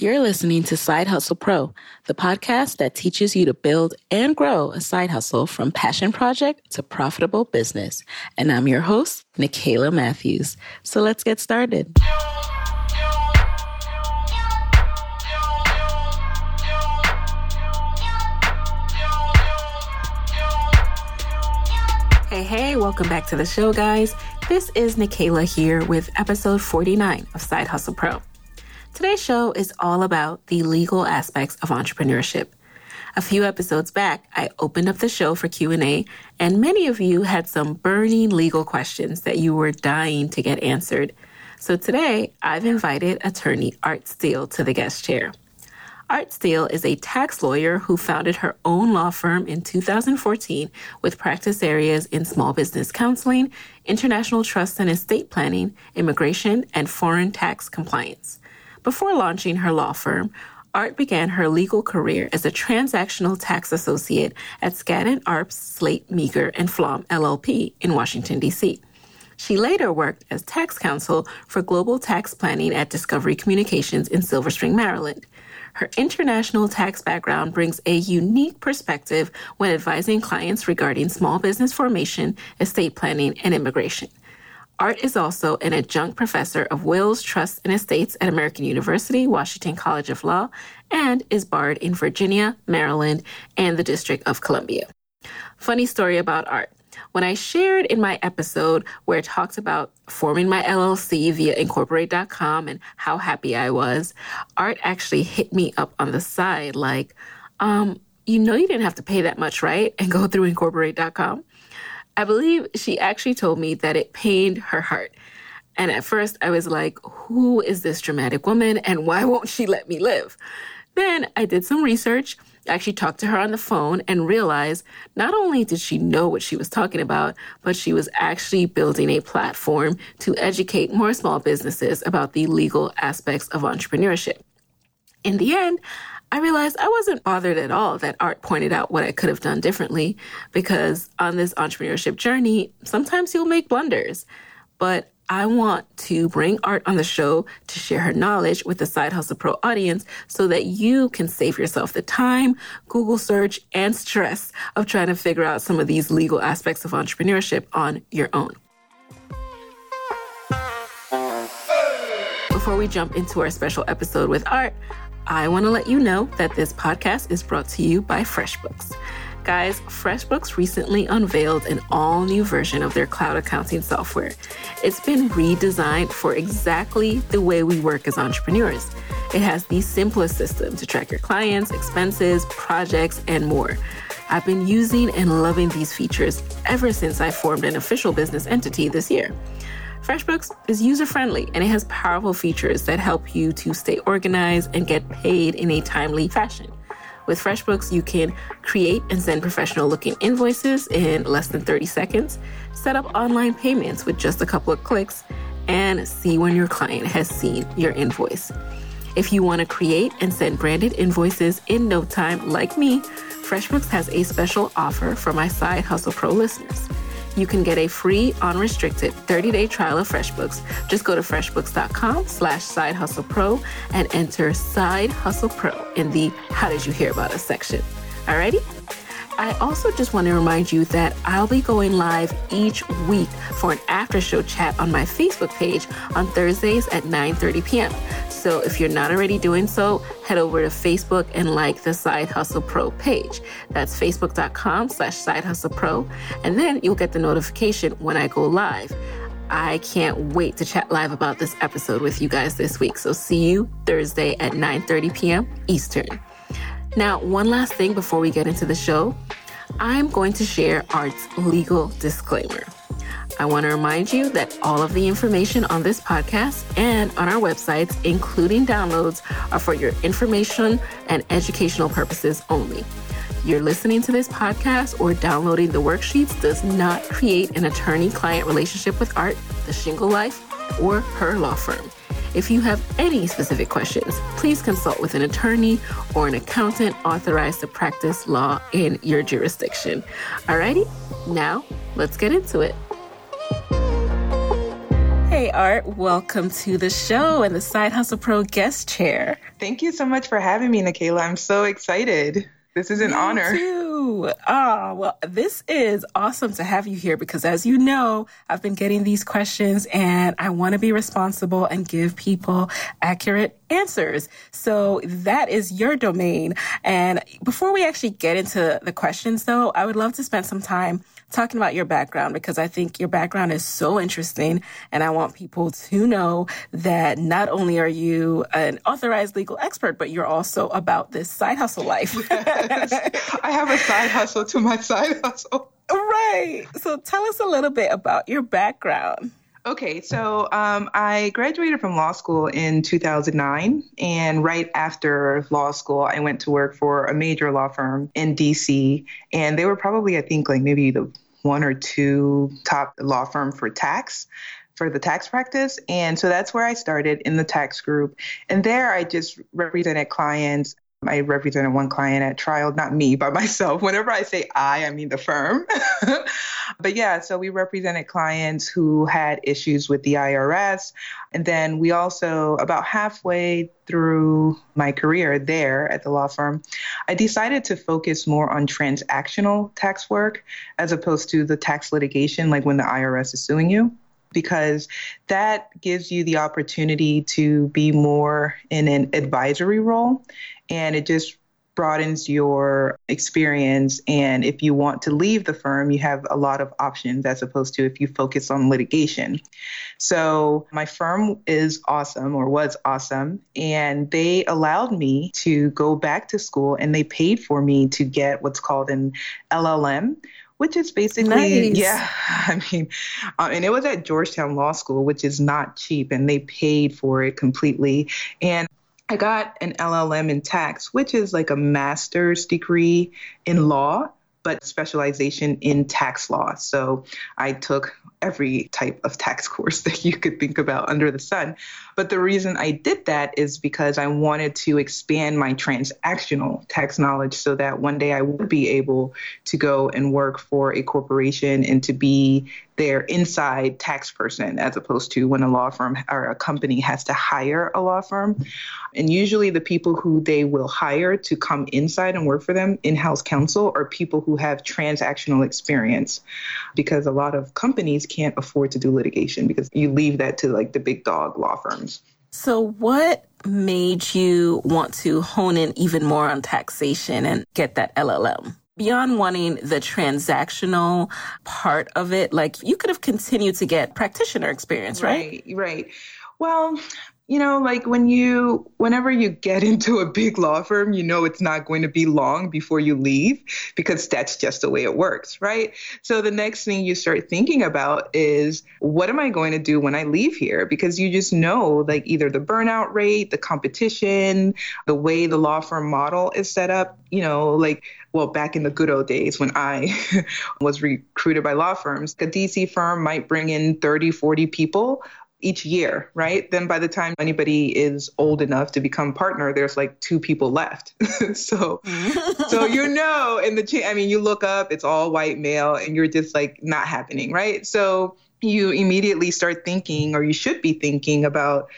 You're listening to Side Hustle Pro, the podcast that teaches you to build and grow a side hustle from passion project to profitable business. And I'm your host, Nicaila Matthews. So let's get started. Hey, hey, welcome back to the show, guys. This is Nicaila here with episode 49 of Side Hustle Pro. Today's show is all about the legal aspects of entrepreneurship. A few episodes back, I opened up the show for Q&A, and many of you had some burning legal questions that you were dying to get answered. So today, I've invited attorney Art Steele to the guest chair. Art Steele is a tax lawyer who founded her own law firm in 2014 with practice areas in small business counseling, international trust and estate planning, immigration, and foreign tax compliance. Before launching her law firm, Art began her legal career as a transactional tax associate at Skadden Arps, Slate, Meagher, and Flom LLP in Washington, D.C. She later worked as tax counsel for global tax planning at Discovery Communications in Silver Spring, Maryland. Her international tax background brings a unique perspective when advising clients regarding small business formation, estate planning, and immigration. Art is also an adjunct professor of wills, trusts, and estates at American University, Washington College of Law, and is barred in Virginia, Maryland, and the District of Columbia. Funny story about Art. When I shared in my episode where I talked about forming my LLC via incorporate.com and how happy I was, Art actually hit me up on the side like, um, you know you didn't have to pay that much, right? And go through incorporate.com. I believe she actually told me that it pained her heart. And at first, I was like, who is this dramatic woman and why won't she let me live? Then I did some research, actually talked to her on the phone, and realized not only did she know what she was talking about, but she was actually building a platform to educate more small businesses about the legal aspects of entrepreneurship. In the end, I realized I wasn't bothered at all that Art pointed out what I could have done differently because on this entrepreneurship journey, sometimes you'll make blunders. But I want to bring Art on the show to share her knowledge with the Side Hustle Pro audience so that you can save yourself the time, Google search, and stress of trying to figure out some of these legal aspects of entrepreneurship on your own. Before we jump into our special episode with Art, I want to let you know that this podcast is brought to you by FreshBooks. Guys, FreshBooks recently unveiled an all new version of their cloud accounting software. It's been redesigned for exactly the way we work as entrepreneurs. It has the simplest system to track your clients, expenses, projects, and more. I've been using and loving these features ever since I formed an official business entity this year. FreshBooks is user friendly and it has powerful features that help you to stay organized and get paid in a timely fashion. With FreshBooks, you can create and send professional looking invoices in less than 30 seconds, set up online payments with just a couple of clicks, and see when your client has seen your invoice. If you want to create and send branded invoices in no time, like me, FreshBooks has a special offer for my Side Hustle Pro listeners you can get a free unrestricted 30-day trial of FreshBooks. Just go to freshbooks.com slash side hustle pro and enter side hustle pro in the how did you hear about us section. Alrighty? I also just want to remind you that I'll be going live each week for an after show chat on my Facebook page on Thursdays at 9:30 p.m. So if you're not already doing so, head over to Facebook and like the Side Hustle Pro page. That's facebook.com slash side hustle pro. And then you'll get the notification when I go live. I can't wait to chat live about this episode with you guys this week. So see you Thursday at 9:30 p.m. Eastern. Now, one last thing before we get into the show. I'm going to share Art's legal disclaimer. I want to remind you that all of the information on this podcast and on our websites, including downloads, are for your information and educational purposes only. You're listening to this podcast or downloading the worksheets does not create an attorney client relationship with Art, the Shingle Life, or her law firm. If you have any specific questions, please consult with an attorney or an accountant authorized to practice law in your jurisdiction. Alrighty, now let's get into it. Art, welcome to the show and the Side Hustle Pro guest chair. Thank you so much for having me, Nicaila. I'm so excited. This is an Me honor. Too. Oh, well, this is awesome to have you here because, as you know, I've been getting these questions and I want to be responsible and give people accurate answers. So that is your domain. And before we actually get into the questions, though, I would love to spend some time talking about your background because I think your background is so interesting. And I want people to know that not only are you an authorized legal expert, but you're also about this side hustle life. yes. I have a side hustle to my side hustle. Right. So tell us a little bit about your background. Okay, so um, I graduated from law school in 2009. And right after law school, I went to work for a major law firm in DC. And they were probably, I think, like maybe the one or two top law firm for tax for the tax practice. And so that's where I started in the tax group. And there I just represented clients I represented one client at trial, not me, but myself. Whenever I say I, I mean the firm. but yeah, so we represented clients who had issues with the IRS. And then we also, about halfway through my career there at the law firm, I decided to focus more on transactional tax work as opposed to the tax litigation, like when the IRS is suing you because that gives you the opportunity to be more in an advisory role and it just broadens your experience. And if you want to leave the firm, you have a lot of options as opposed to if you focus on litigation. So my firm is awesome or was awesome. And they allowed me to go back to school and they paid for me to get what's called an LLM, which is basically Nice. yeah i mean uh, and it was at georgetown law school which is not cheap and they paid for it completely and i got an llm in tax which is like a master's degree in law but specialization in tax law. So i took every type of tax course that you could think about under the sun but the reason I did that is because I wanted to expand my transactional tax knowledge so that one day I would be able to go and work for a corporation and to be their inside tax person as opposed to when a law firm or a company has to hire a law firm. And usually the people who they will hire to come inside and work for them, in house counsel, are people who have transactional experience because a lot of companies can't afford to do litigation because you leave that to like the big dog law firms. So, what made you want to hone in even more on taxation and get that LLM? Beyond wanting the transactional part of it, like you could have continued to get practitioner experience, right? Right, right. Well, you know, like when you, whenever you get into a big law firm, you know it's not going to be long before you leave because that's just the way it works, right? So the next thing you start thinking about is what am I going to do when I leave here? Because you just know, like, either the burnout rate, the competition, the way the law firm model is set up, you know, like, well, back in the good old days when I was recruited by law firms, the DC firm might bring in 30, 40 people each year, right? Then by the time anybody is old enough to become partner, there's like two people left. so, mm. so you know, in the cha- I mean, you look up, it's all white male, and you're just like not happening, right? So you immediately start thinking, or you should be thinking about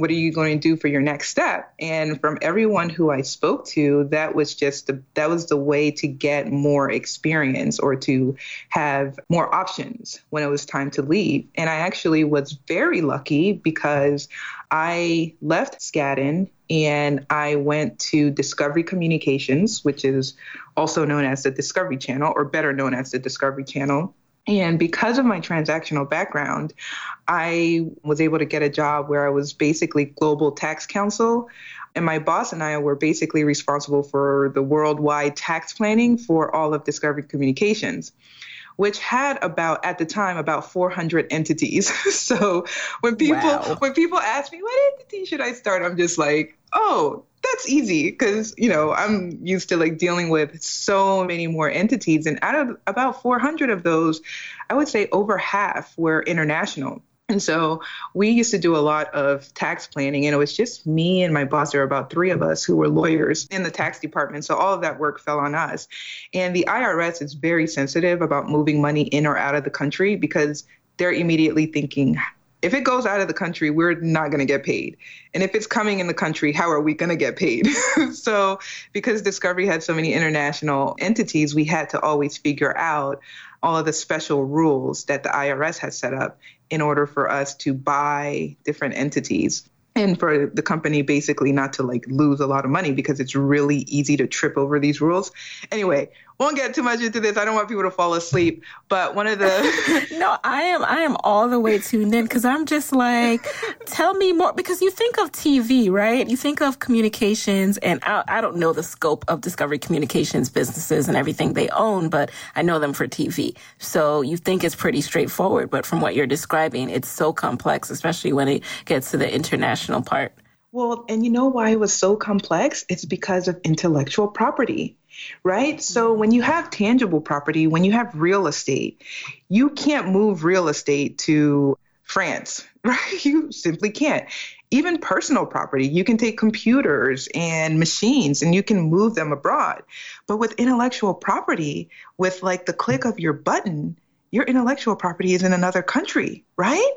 what are you going to do for your next step? And from everyone who i spoke to that was just the that was the way to get more experience or to have more options when it was time to leave. And i actually was very lucky because i left skadden and i went to discovery communications which is also known as the discovery channel or better known as the discovery channel and because of my transactional background, I was able to get a job where I was basically global tax counsel. And my boss and I were basically responsible for the worldwide tax planning for all of Discovery Communications, which had about at the time about 400 entities. so when people Wow. when people ask me what entity should I start, I'm just like, oh, that's easy because you know I'm used to like dealing with so many more entities, and out of about 400 of those, I would say over half were international. And so we used to do a lot of tax planning, and it was just me and my boss. There were about three of us who were lawyers in the tax department. So all of that work fell on us. And the IRS is very sensitive about moving money in or out of the country because they're immediately thinking, if it goes out of the country, we're not going to get paid. And if it's coming in the country, how are we going to get paid? so, because Discovery had so many international entities, we had to always figure out all of the special rules that the IRS has set up in order for us to buy different entities and for the company basically not to like lose a lot of money because it's really easy to trip over these rules. Anyway, won't get too much into this. I don't want people to fall asleep. But one of the no, I am I am all the way tuned in because I'm just like, tell me more because you think of TV, right? You think of communications, and I, I don't know the scope of Discovery Communications businesses and everything they own, but I know them for TV. So you think it's pretty straightforward, but from what you're describing, it's so complex, especially when it gets to the international part. Well, and you know why it was so complex? It's because of intellectual property right? So mm-hmm. when you have tangible property, when you have real estate, you can't move real estate to France, right? You simply can't. Even personal property, you can take computers and machines and you can move them abroad. But with intellectual property, with like the click of your button, your intellectual property is in another country, right?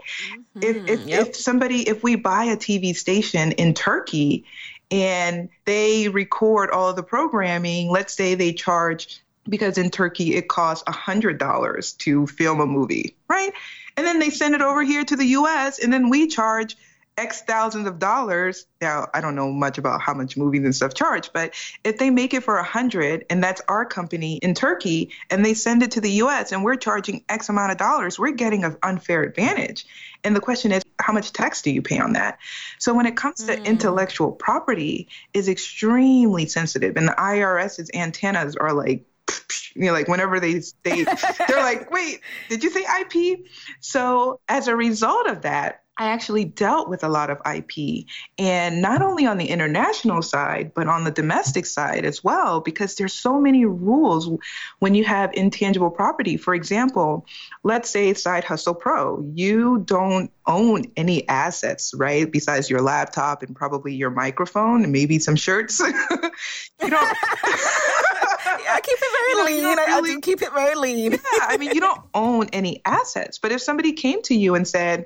Mm-hmm. If if, yep. if somebody if we buy a TV station in Turkey and they record all the programming. Let's say they charge because in Turkey it costs $100 to film a movie, right? And then they send it over here to the US and then we charge X thousands of dollars. Now, I don't know much about how much movies and stuff charge, but if they make it for a hundred and that's our company in Turkey and they send it to the US and we're charging X amount of dollars, we're getting an unfair advantage. And the question is, how much tax do you pay on that? So when it comes to mm. intellectual property is extremely sensitive and the IRS's antennas are like you know like whenever they they they're like wait did you say ip so as a result of that I actually dealt with a lot of IP, and not only on the international side, but on the domestic side as well, because there's so many rules when you have intangible property. For example, let's say Side Hustle Pro, you don't own any assets, right? Besides your laptop and probably your microphone and maybe some shirts. you don't. yeah, keep it very lean. Really, I, do keep it very lean. yeah, I mean, you don't own any assets. But if somebody came to you and said,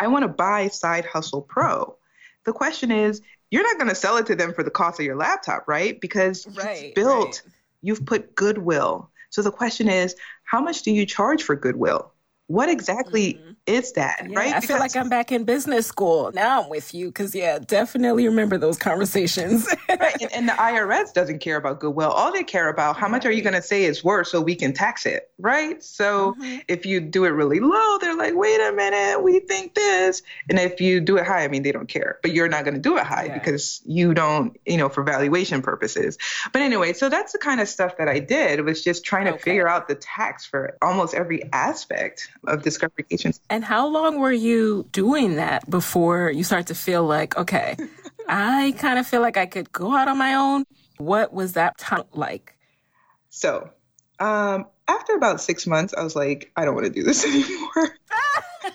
I want to buy Side Hustle Pro. The question is, you're not going to sell it to them for the cost of your laptop, right? Because right, it's built, right. you've put goodwill. So the question is, how much do you charge for goodwill? What exactly mm-hmm. is that yeah, right? I because, feel like i'm back in business school. Now i'm with you because yeah definitely remember those conversations. Right and, and, the irs doesn't care about goodwill. All they care about how much are you going to say it's worth so we can tax it right? So mm-hmm. if you do it really low they're like wait a minute we think this. And if you do it high i mean they don't care. But you're not going to do it high yeah. because you don't you know for valuation purposes. But anyway so that's the kind of stuff that i did was just trying to okay. figure out the tax for almost every aspect of discovery agents. And how long were you doing that before you start to feel like, okay, I kind of feel like I could go out on my own? What was that time like? So, um, after about six months, I was like, I don't want to do this anymore.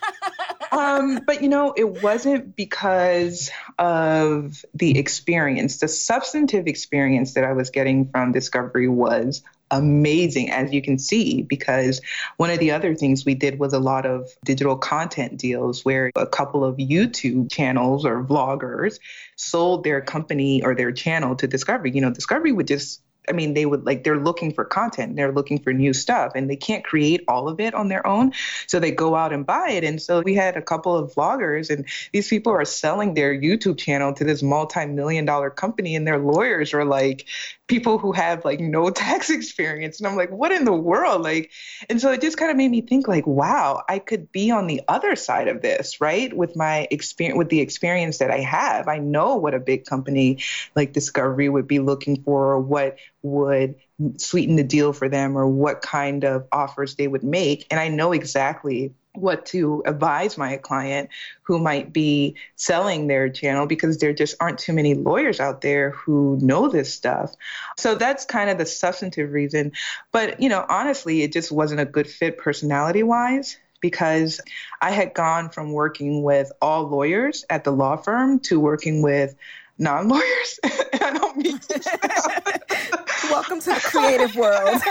um, but you know, it wasn't because of the experience. The substantive experience that I was getting from Discovery was amazing, as you can see, because one of the other things we did was a lot of digital content deals where a couple of YouTube channels or vloggers sold their company or their channel to Discovery. You know, Discovery would just I mean, they would like, they're looking for content, they're looking for new stuff, and they can't create all of it on their own. So they go out and buy it. And so we had a couple of vloggers, and these people are selling their YouTube channel to this multi million dollar company, and their lawyers are like, people who have like no tax experience and i'm like what in the world like and so it just kind of made me think like wow i could be on the other side of this right with my experience with the experience that i have i know what a big company like discovery would be looking for or what would sweeten the deal for them or what kind of offers they would make and i know exactly what to advise my client who might be selling their channel because there just aren't too many lawyers out there who know this stuff. So that's kind of the substantive reason. But, you know, honestly, it just wasn't a good fit personality wise because I had gone from working with all lawyers at the law firm to working with non lawyers. I don't mean Welcome to the creative world.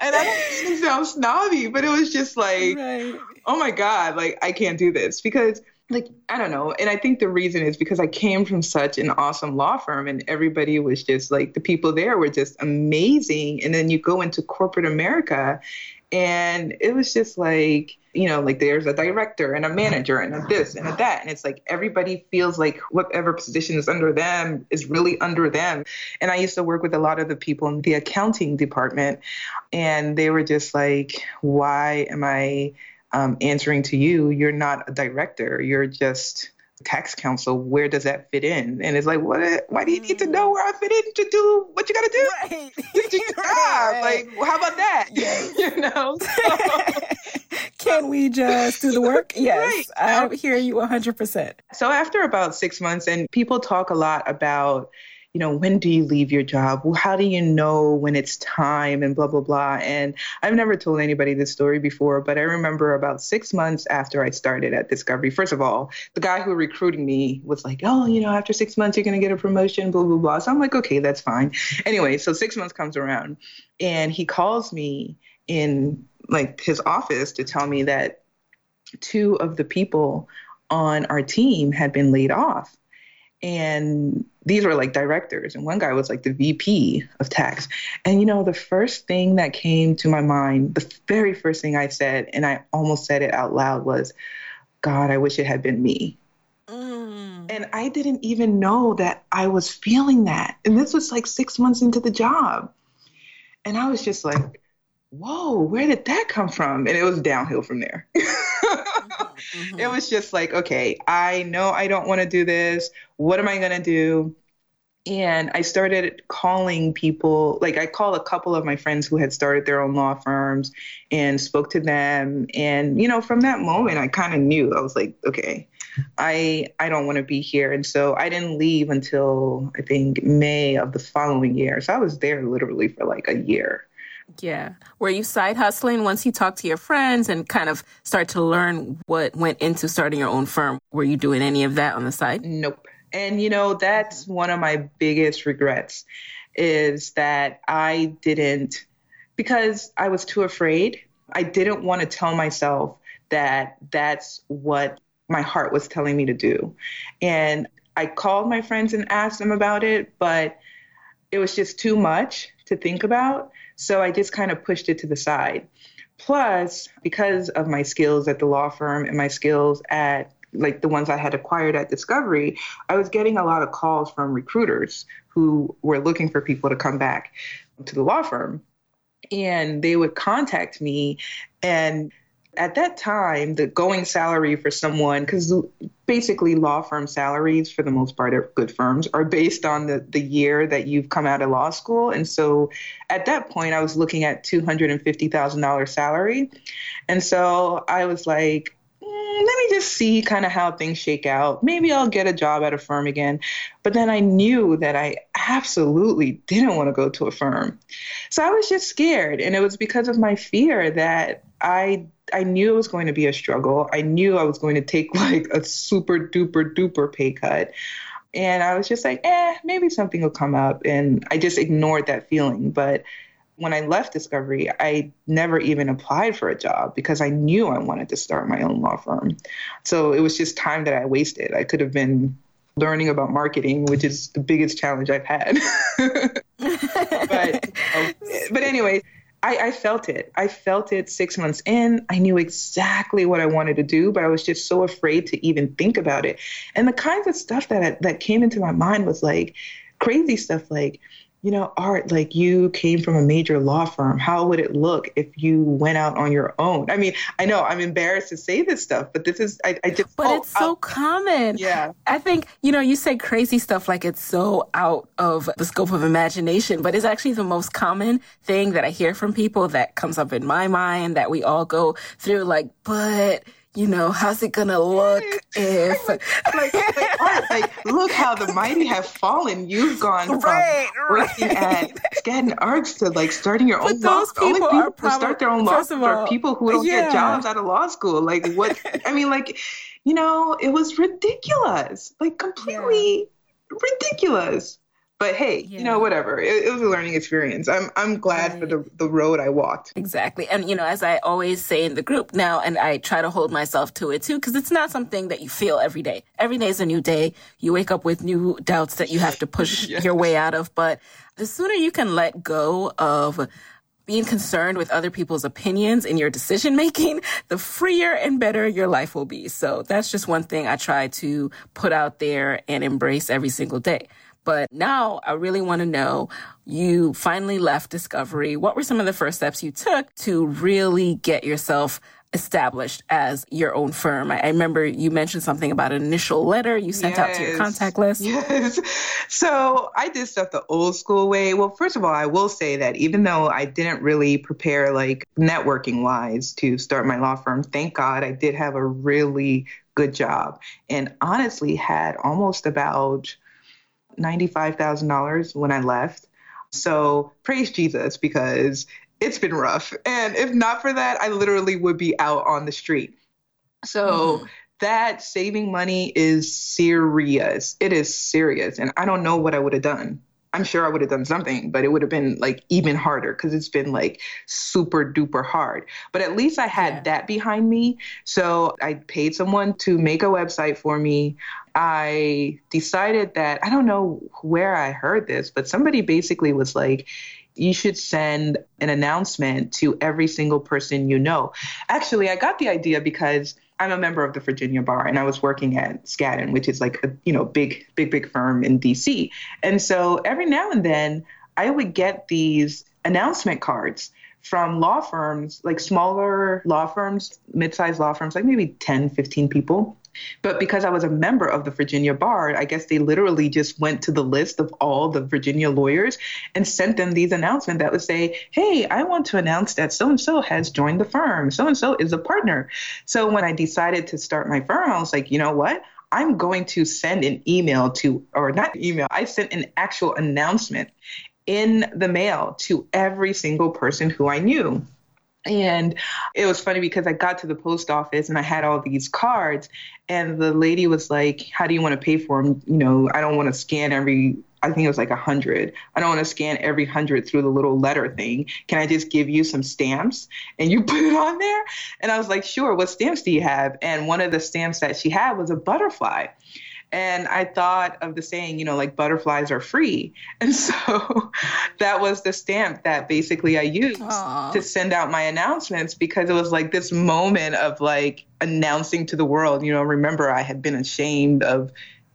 and I don't mean to sound snobby, but it was just like, right. oh my God, like I can't do this because like I don't know. And I think the reason is because I came from such an awesome law firm and everybody was just like the people there were just amazing. And then you go into corporate America and it was just like, you know, like there's a director and a uh-huh. manager and a this and a uh-huh. that. And it's like everybody feels like whatever position is under them is really under them. And I used to work with a lot of the people in the accounting department, and they were just like, why am I um, answering to you? You're not a director, you're just tax counsel, where does that fit in? And it's like, what? Why do you need to mm. know where I fit in to do what you got to do? Right. job. right. Like, well, how about that? Yes. you know. Can we just do the work? Yes, right. I hear you 100%. So after about six months, and people talk a lot about you know, when do you leave your job? Well, how do you know when it's time and blah, blah, blah. And I've never told anybody this story before, but I remember about six months after I started at Discovery, first of all, the guy who recruited me was like, oh, you know, after six months, you're going to get a promotion, blah, blah, blah. So I'm like, okay, that's fine. Anyway, so six months comes around and he calls me in like his office to tell me that two of the people on our team had been laid off. And these were like directors. And one guy was like the vp of tax. And you know the first thing that came to my mind the very first thing i said and i almost said it out loud was god i wish it had been me. Mm. and i didn't even know that i was feeling that. And this was like six months into the job. And i was just like whoa where did that come from and it was downhill from there Mm-hmm. It was just like, okay, I know I don't want to do this. What am I going to do? And I started calling people, like I called a couple of my friends who had started their own law firms and spoke to them. And, you know, from that moment, I kind of knew I was like, okay, I I don't want to be here. And so I didn't leave until I think May of the following year. So I was there literally for like a year. Yeah. Were you side hustling once you talked to your friends and kind of start to learn what went into starting your own firm? Were you doing any of that on the side? Nope. And you know, that's one of my biggest regrets is that I didn't because I was too afraid. I didn't want to tell myself that that's what my heart was telling me to do. And I called my friends and asked them about it, but it was just too much to think about. So I just kind of pushed it to the side. Plus, because of my skills at the law firm and my skills at like the ones I had acquired at Discovery, I was getting a lot of calls from recruiters who were looking for people to come back to the law firm. And they would contact me and at that time, the going salary for someone, because basically law firm salaries for the most part of good firms are based on the, the year that you've come out of law school. And so at that point, I was looking at $250,000 salary. And so I was like, mm, let me just see kind of how things shake out. Maybe I'll get a job at a firm again. But then I knew that I absolutely didn't want to go to a firm. So I was just scared. And it was because of my fear that I I knew it was going to be a struggle. I knew I was going to take like a super duper duper pay cut. And I was just like, eh, maybe something will come up. And I just ignored that feeling. But when I left Discovery, I never even applied for a job because I knew I wanted to start my own law firm. So it was just time that I wasted. I could have been learning about marketing, which is the biggest challenge I've had. but, but anyway, I, I, felt it. I felt it six months in. I knew exactly what I wanted to do, but I was just so afraid to even think about it. And the kinds of stuff that that came into my mind was like crazy stuff, like you know, Art, like you came from a major law firm. How would it look if you went out on your own? I mean, I know I'm embarrassed to say this stuff, but this is, I, I just, but oh, it's so common. Yeah. I think, you know, you say crazy stuff like it's so out of the scope of imagination, but it's actually the most common thing that I hear from people that comes up in my mind that we all go through. Like, but, you know, how's it gonna look if like, like, like, look how the mighty have fallen. You've gone from right, working right. at Skadden Arps to like starting your but own law school. Only people who start their own law school are people who don't yeah. get jobs out of law school. Like what I mean, like, you know, it was ridiculous. Like completely yeah. ridiculous. But hey, yeah. you know, whatever. It, it, was a learning experience. I'm I'm glad right. for the the road I walked. Exactly. And you know, as I always say in the group now, and I try to hold myself to it too, because it's not something that you feel every day. Every day is a new day. You wake up with new doubts that you have to push yes. your way out of. But the sooner you can let go of being concerned with other people's opinions in your decision making, the freer and better your life will be. So that's just one thing I try to put out there and embrace every single day. But now I really want to know you finally left Discovery. What were some of the first steps you took to really get yourself established as your own firm. I, remember you mentioned something about an initial letter you sent yes. out to your contact list. Yes. So I did stuff the old school way. Well, first of all, I will say that even though I didn't really prepare like networking wise to start my law firm, thank God I did have a really good job and honestly had almost about $95,000 when I left. So praise Jesus because it's been rough. And if not for that, I literally would be out on the street. So mm-hmm. that saving money is serious. It is serious. And I don't know what I would have done. I'm sure I would have done something, but it would have been like even harder because it's been like super duper hard. But at least I had yeah. that behind me. So I paid someone to make a website for me. I decided that I don't know where I heard this, but somebody basically was like, you should send an announcement to every single person you know. Actually, I got the idea because I'm a member of the Virginia Bar and I was working at Skadden, which is like a, you know, big, big, big firm in DC. And so every now and then I would get these announcement cards from law firms, like smaller law firms, mid-sized law firms, like maybe 10, 15 people. But because I was a member of the Virginia Bar, I guess they literally just went to the list of all the Virginia lawyers and sent them these announcements that would say, Hey, I want to announce that so and so has joined the firm. So and so is a partner. So when I decided to start my firm, I was like, you know what? I'm going to send an email to, or not email, I sent an actual announcement in the mail to every single person who I knew. And it was funny because I got to the post office and I had all these cards, and the lady was like, "How do you want to pay for them? You know, I don't want to scan every. I think it was like a hundred. I don't want to scan every hundred through the little letter thing. Can I just give you some stamps and you put it on there?" And I was like, "Sure. What stamps do you have?" And one of the stamps that she had was a butterfly. And I thought of the saying, you know, like butterflies are free. And so that was the stamp that basically I used Aww. to send out my announcements because it was like this moment of like announcing to the world, you know, remember I had been ashamed of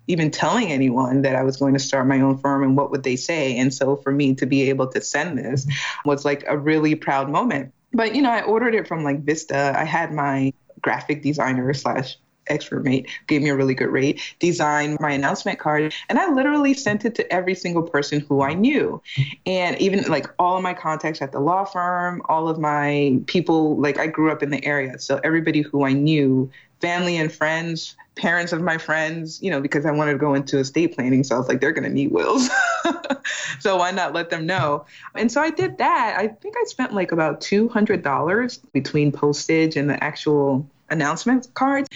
even telling anyone that I was going to start my own firm and what would they say. And so for me to be able to send this was like a really proud moment. But, you know, I ordered it from like Vista. I had my graphic designer slash expert mate gave me a really good rate, designed my announcement card, and I literally sent it to every single person who I knew. And even like all of my contacts at the law firm, all of my people, like I grew up in the area. So everybody who I knew, family and friends, parents of my friends, you know, because I wanted to go into estate planning. So I was like, they're going to need wills. so why not let them know? And so I did that. I think I spent like about $200 between postage and the actual announcement cards.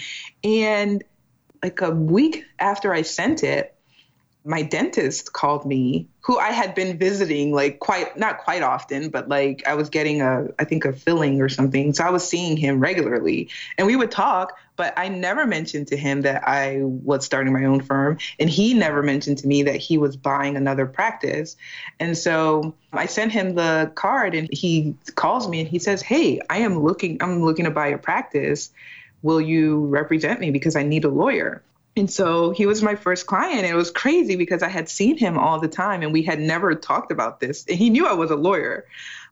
And like a week after I sent it, my dentist called me who I had been visiting like quite not quite often but like I was getting a I think a filling or something so I was seeing him regularly and we would talk but I never mentioned to him that I was starting my own firm and he never mentioned to me that he was buying another practice. And so I sent him the card and he calls me and he says hey I am looking I'm looking to buy a practice. Will you represent me? Because I need a lawyer. And so he was my first client. And it was crazy because I had seen him all the time and we had never talked about this. And he knew I was a lawyer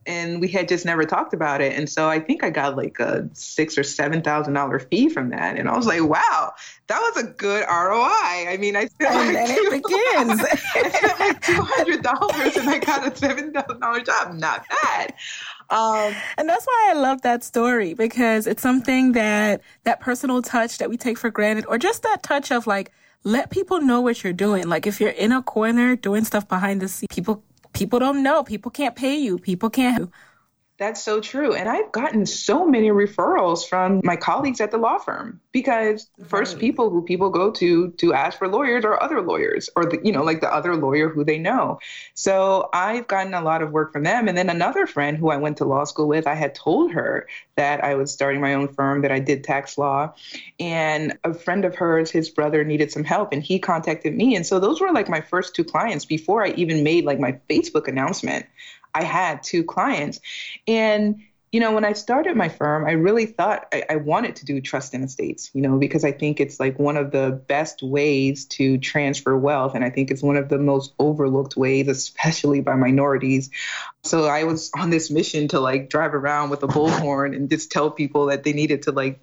and we had just never talked about it. And so I think I got like a six or seven thousand dollar fee from that. And I was like, wow, that was a good ROI. I mean, I spent and like then it begins. I spent like two hundred dollars and I got a seven thousand dollar job. Not bad. Um, and that's why I love that story because it's something that that personal touch that we take for granted, or just that touch of like, let people know what you're doing. Like if you're in a corner doing stuff behind the scenes, people people don't know. People can't pay you. People can't. That's so true. And I've gotten so many referrals from my colleagues at the law firm because the first right. people who people go to to ask for lawyers are other lawyers or the, you know, like the other lawyer who they know. So I've gotten a lot of work from them. And then another friend who I went to law school with, I had told her that I was starting my own firm, that I did tax law. And a friend of hers, his brother needed some help and he contacted me. And so those were like my first two clients before I even made like my Facebook announcement. I had two clients. And you know, when I started my firm, I really thought I, I, wanted to do trust and estates, you know, because I think it's like one of the best ways to transfer wealth. And I think it's one of the most overlooked ways, especially by minorities. So I was on this mission to like drive around with a bullhorn and just tell people that they needed to like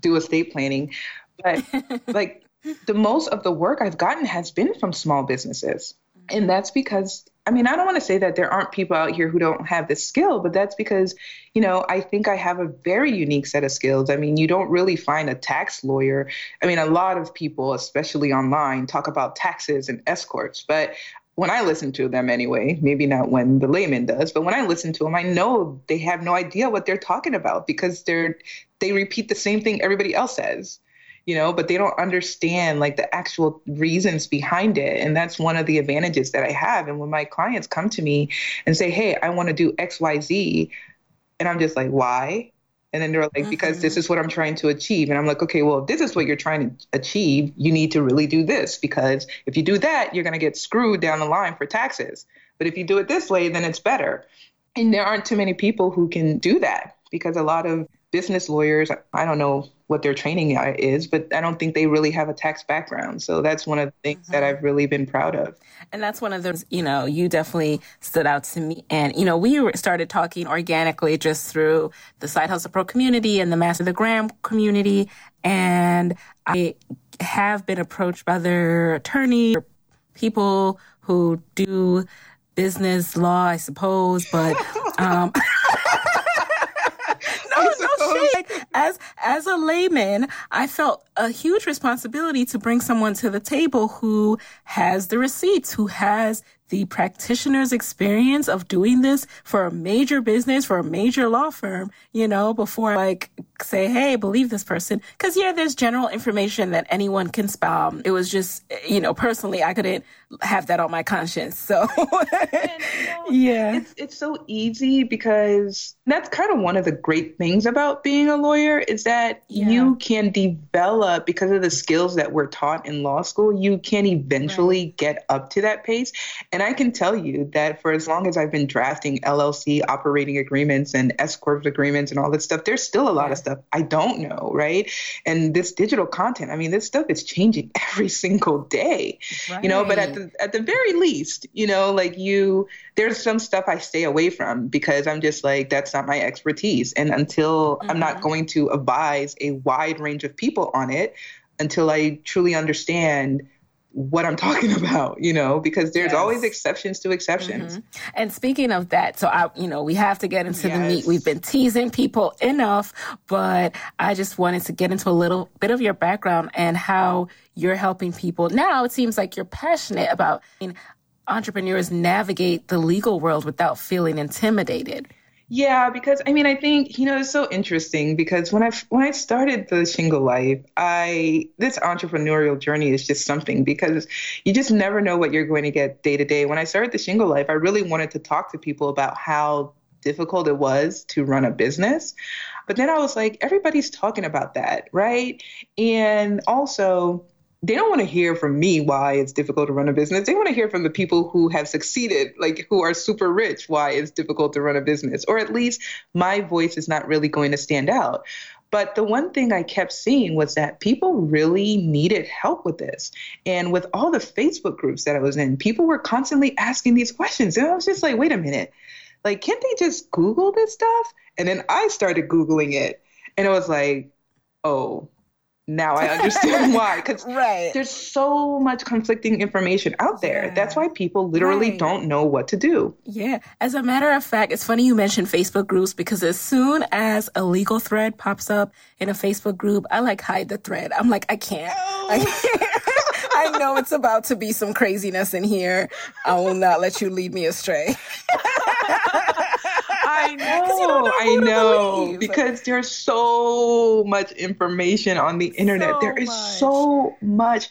do estate planning. But like the most of the work I've gotten has been from small businesses. And that's because I mean, I don't want to say that there aren't people out here who don't have this skill, but that's because, you know, I think I have a very unique set of skills. I mean, you don't really find a tax lawyer. I mean, a lot of people, especially online, talk about taxes and S corps, but when I listen to them anyway, maybe not when the layman does, but when I listen to them, I know they have no idea what they're talking about because they're they repeat the same thing everybody else says you know, but they don't understand like the actual reasons behind it. And that's one of the advantages that I have. And when my clients come to me and say, Hey, I want to do XYZ, and I'm just like, why? And then they're like, mm-hmm. because this is what I'm trying to achieve. And I'm like, okay, well, if this is what you're trying to achieve, you need to really do this because if you do that, you're going to get screwed down the line for taxes. But if you do it this way, then it's better. And there aren't too many people who can do that because a lot of business lawyers, I don't know what their training is, but I don't think they really have a tax background. So that's one of the things mm-hmm. that I've really been proud of. And that's one of those, you know, you definitely stood out to me. And, you know, we started talking organically just through the Side Hustle Pro community and the Master the Gram community. And I have been approached by other attorneys, people who do business law, I suppose, but, um, as as a layman, I felt a huge responsibility to bring someone to the table who has the receipts, who has the practitioner's experience of doing this for a major business, for a major law firm, you know, before I like say, hey, believe this person. Cause yeah, there's general information that anyone can spam. It was just, you know, personally, I couldn't have that on my conscience. So and, you know, yeah, it's, it's so easy because that's kind of one of the great things about being a lawyer is that yeah. you can develop because of the skills that we're taught in law school, you can eventually right. get up to that pace. And I can tell you that for as long as I've been drafting LLC operating agreements and S corp agreements and all that stuff, there's still a lot of stuff I don't know, right? And this digital content, I mean, this stuff is changing every single day, right. you know. But at the at the very least, you know, like you, there's some stuff I stay away from because I'm just like that's not my expertise, and until mm-hmm. I'm not mm-hmm. going to advise a wide range of people on it, until I truly understand what I'm talking about, you know, because there's yes. always exceptions to exceptions. Mm-hmm. And speaking of that, so I, you know, we have to get into yes. the meat. We've been teasing people enough, but I just wanted to get into a little bit of your background and how you're helping people. Now it seems like you're passionate about entrepreneurs navigate the legal world without feeling intimidated. Yeah, because I mean, I think you know it's so interesting because when I when I started the Shingle Life, I this entrepreneurial journey is just something because you just never know what you're going to get day to day. When I started the Shingle Life, I really wanted to talk to people about how difficult it was to run a business. But then I was like, everybody's talking about that, right? And also they don't want to hear from me why it's difficult to run a business. They want to hear from the people who have succeeded, like who are super rich, why it's difficult to run a business. Or at least my voice is not really going to stand out. But the one thing I kept seeing was that people really needed help with this. And with all the Facebook groups that I was in, people were constantly asking these questions. And I was just like, wait a minute, like, can't they just Google this stuff? And then I started Googling it. And it was like, oh, now I understand why. Because right. there's so much conflicting information out there. Yeah. That's why people literally right. don't know what to do. Yeah. As a matter of fact, it's funny you mentioned Facebook groups because as soon as a legal thread pops up in a Facebook group, I like hide the thread. I'm like, I can't. Oh. I can't. I know it's about to be some craziness in here. I will not let you lead me astray. I know, know I know, because there's so much information on the internet. So there is much. so much.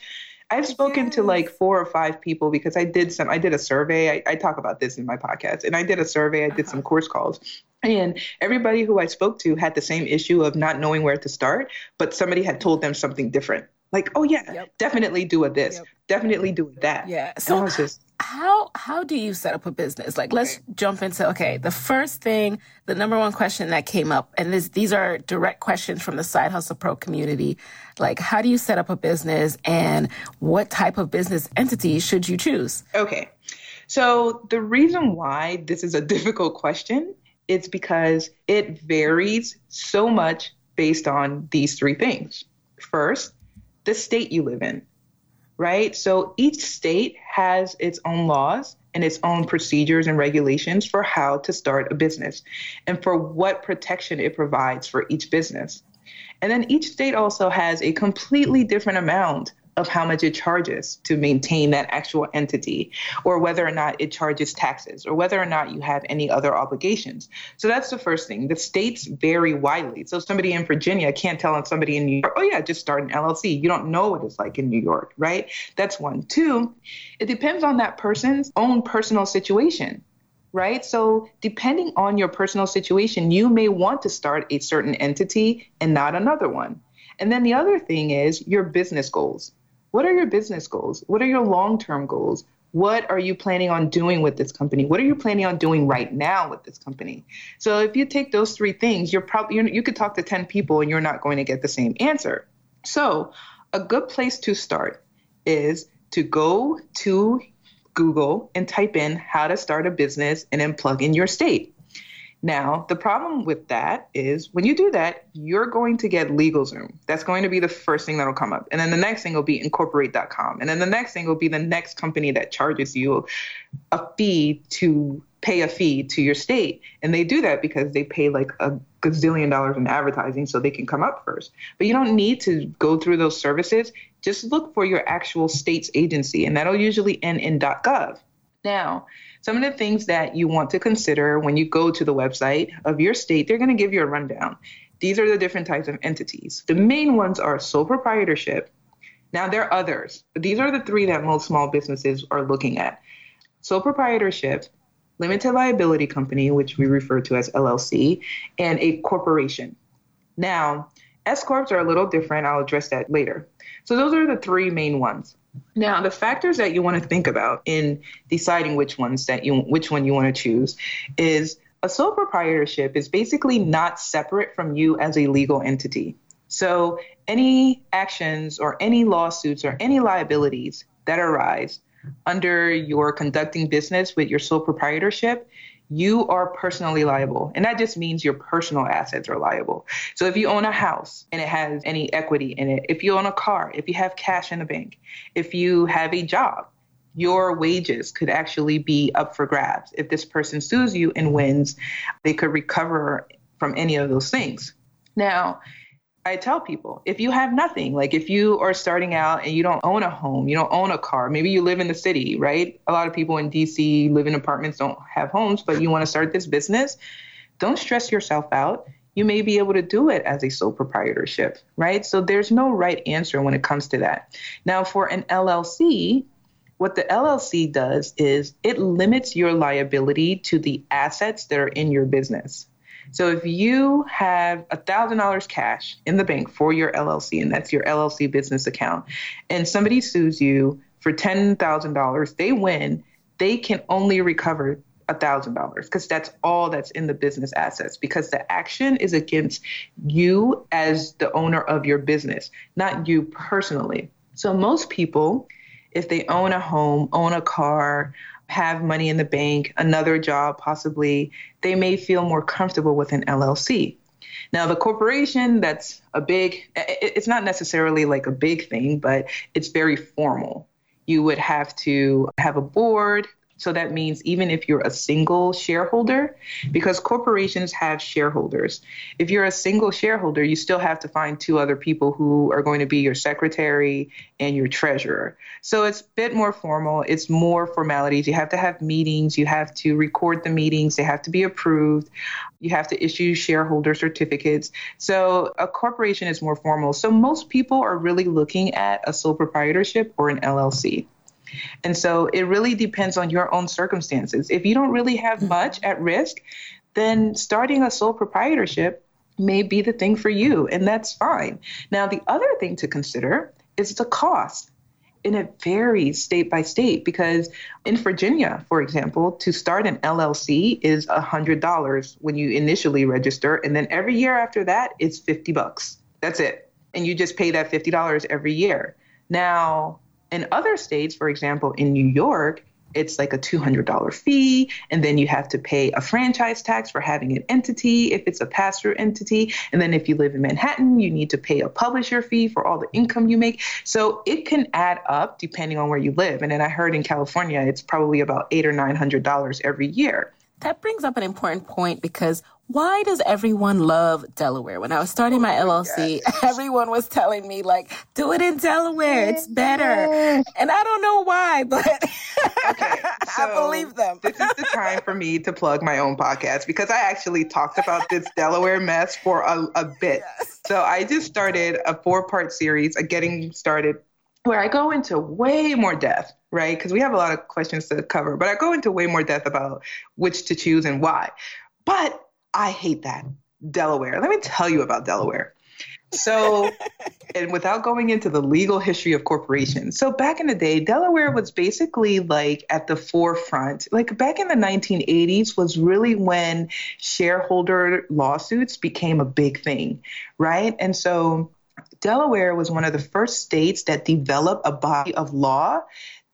I've spoken yes. to like four or five people because I did some, I did a survey. I, I talk about this in my podcast, and I did a survey. I did uh-huh. some course calls, and everybody who I spoke to had the same issue of not knowing where to start, but somebody had told them something different. Like, oh yeah, yep. definitely do a this, yep. definitely do that. Yeah. So just, how how do you set up a business? Like, let's jump into okay. The first thing, the number one question that came up, and this, these are direct questions from the Side Hustle Pro community. Like, how do you set up a business, and what type of business entity should you choose? Okay. So the reason why this is a difficult question is because it varies so much based on these three things. First, the state you live in right? So each state has its own laws and its own procedures and regulations for how to start a business and for what protection it provides for each business. And then each state also has a completely different amount of how much it charges to maintain that actual entity, or whether or not it charges taxes, or whether or not you have any other obligations. So that's the first thing. The states vary widely. So somebody in Virginia can't tell on somebody in New York, oh, yeah, just start an LLC. You don't know what it's like in New York, right? That's one. Two, it depends on that person's own personal situation right? So, depending on your personal situation, you may want to start a certain entity and not another one. And then the other thing is your business goals. What are your business goals? What are your long term goals? What are you planning on doing with this company? What are you planning on doing right now with this company? So if you take those three things, you're probably you could talk to 10 people and you're not going to get the same answer. So, a good place to start is to go to Google and type in how to start a business and then plug in your state. Now, the problem with that is when you do that, you're going to get LegalZoom. That's going to be the first thing that'll come up. And then the next thing will be incorporate.com. And then the next thing will be the next company that charges you a fee to pay a fee to your state. And they do that because they pay like a gazillion dollars in advertising so they can come up first. But you don't need to go through those services. Just look for your actual state's agency, and that'll usually end in .gov. Now, some of the things that you want to consider when you go to the website of your state, they're going to give you a rundown. These are the different types of entities. The main ones are sole proprietorship. Now, there are others, but these are the three that most small businesses are looking at sole proprietorship, limited liability company, which we refer to as LLC, and a corporation. Now, S corps are a little different. I'll address that later. So, those are the three main ones. Now, the factors that you want to think about in deciding which ones that you which one you want to choose is a sole proprietorship is basically not separate from you as a legal entity. So, any actions or any lawsuits or any liabilities that arise under your conducting business with your sole proprietorship, you are personally liable. And that just means your personal assets are liable. So if you own a house and it has any equity in it, if you own a car, if you have cash in the bank, if you have a job, your wages could actually be up for grabs. If this person sues you and wins, they could recover from any of those things. Now, I tell people if you have nothing, like if you are starting out and you don't own a home, you don't own a car, maybe you live in the city, right? A lot of people in DC live in apartments, don't have homes, but you want to start this business, don't stress yourself out. You may be able to do it as a sole proprietorship, right? So there's no right answer when it comes to that. Now, for an LLC, what the LLC does is it limits your liability to the assets that are in your business. So if you have $1,000 cash in the bank for your LLC, and that's your LLC business account, and somebody sues you for $10,000, they win, they can only recover $1,000 because that's all that's in the business assets because the action is against you as the owner of your business, not you personally. So most people, if they own a home, own a car, have money in the bank, another job possibly, they may feel more comfortable with an LLC. Now, the corporation, that's a big, it's not necessarily like a big thing, but it's very formal. You would have to have a board, So that means even if you're a single shareholder, because corporations have shareholders, if you're a single shareholder, you still have to find two other people who are going to be your secretary and your treasurer. So it's a bit more formal. It's more formalities. You have to have meetings. You have to record the meetings. They have to be approved. You have to issue shareholder certificates. So a corporation is more formal. So most people are really looking at a sole proprietorship or an LLC. And so it really depends on your own circumstances. If you don't really have mm-hmm. much at risk, then starting a sole proprietorship may be the thing for you, and that's fine. Now, the other thing to consider is the cost. And it varies state by state because in Virginia, for example, to start an LLC is $100 when you initially register. And then every year after that, it's 50 bucks. That's it. And you just pay that $50 every year. Now, in other states, for example, in New York, it's like a $200 fee, and then you have to pay a franchise tax for having an entity if it's a pass through entity. And then if you live in Manhattan, you need to pay a publisher fee for all the income you make. So it can add up depending on where you live. And then I heard in California, it's probably about eight or $900 every year. That brings up an important point because why does everyone love Delaware? When I was starting my oh LLC, yes. everyone was telling me like, do it in Delaware. It's better. And I don't know why, but okay, so I believe them. this is the time for me to plug my own podcast because I actually talked about this Delaware mess for a, a bit. Yes. So I just started a four part series, a getting started where I go into way more depth, right? Because we have a lot of questions to cover, but I go into way more depth about which to choose and why. But I hate that. Delaware. Let me tell you about Delaware. So, and without going into the legal history of corporations, so back in the day, Delaware was basically like at the forefront. Like back in the 1980s was really when shareholder lawsuits became a big thing, right? And so Delaware was one of the first states that developed a body of law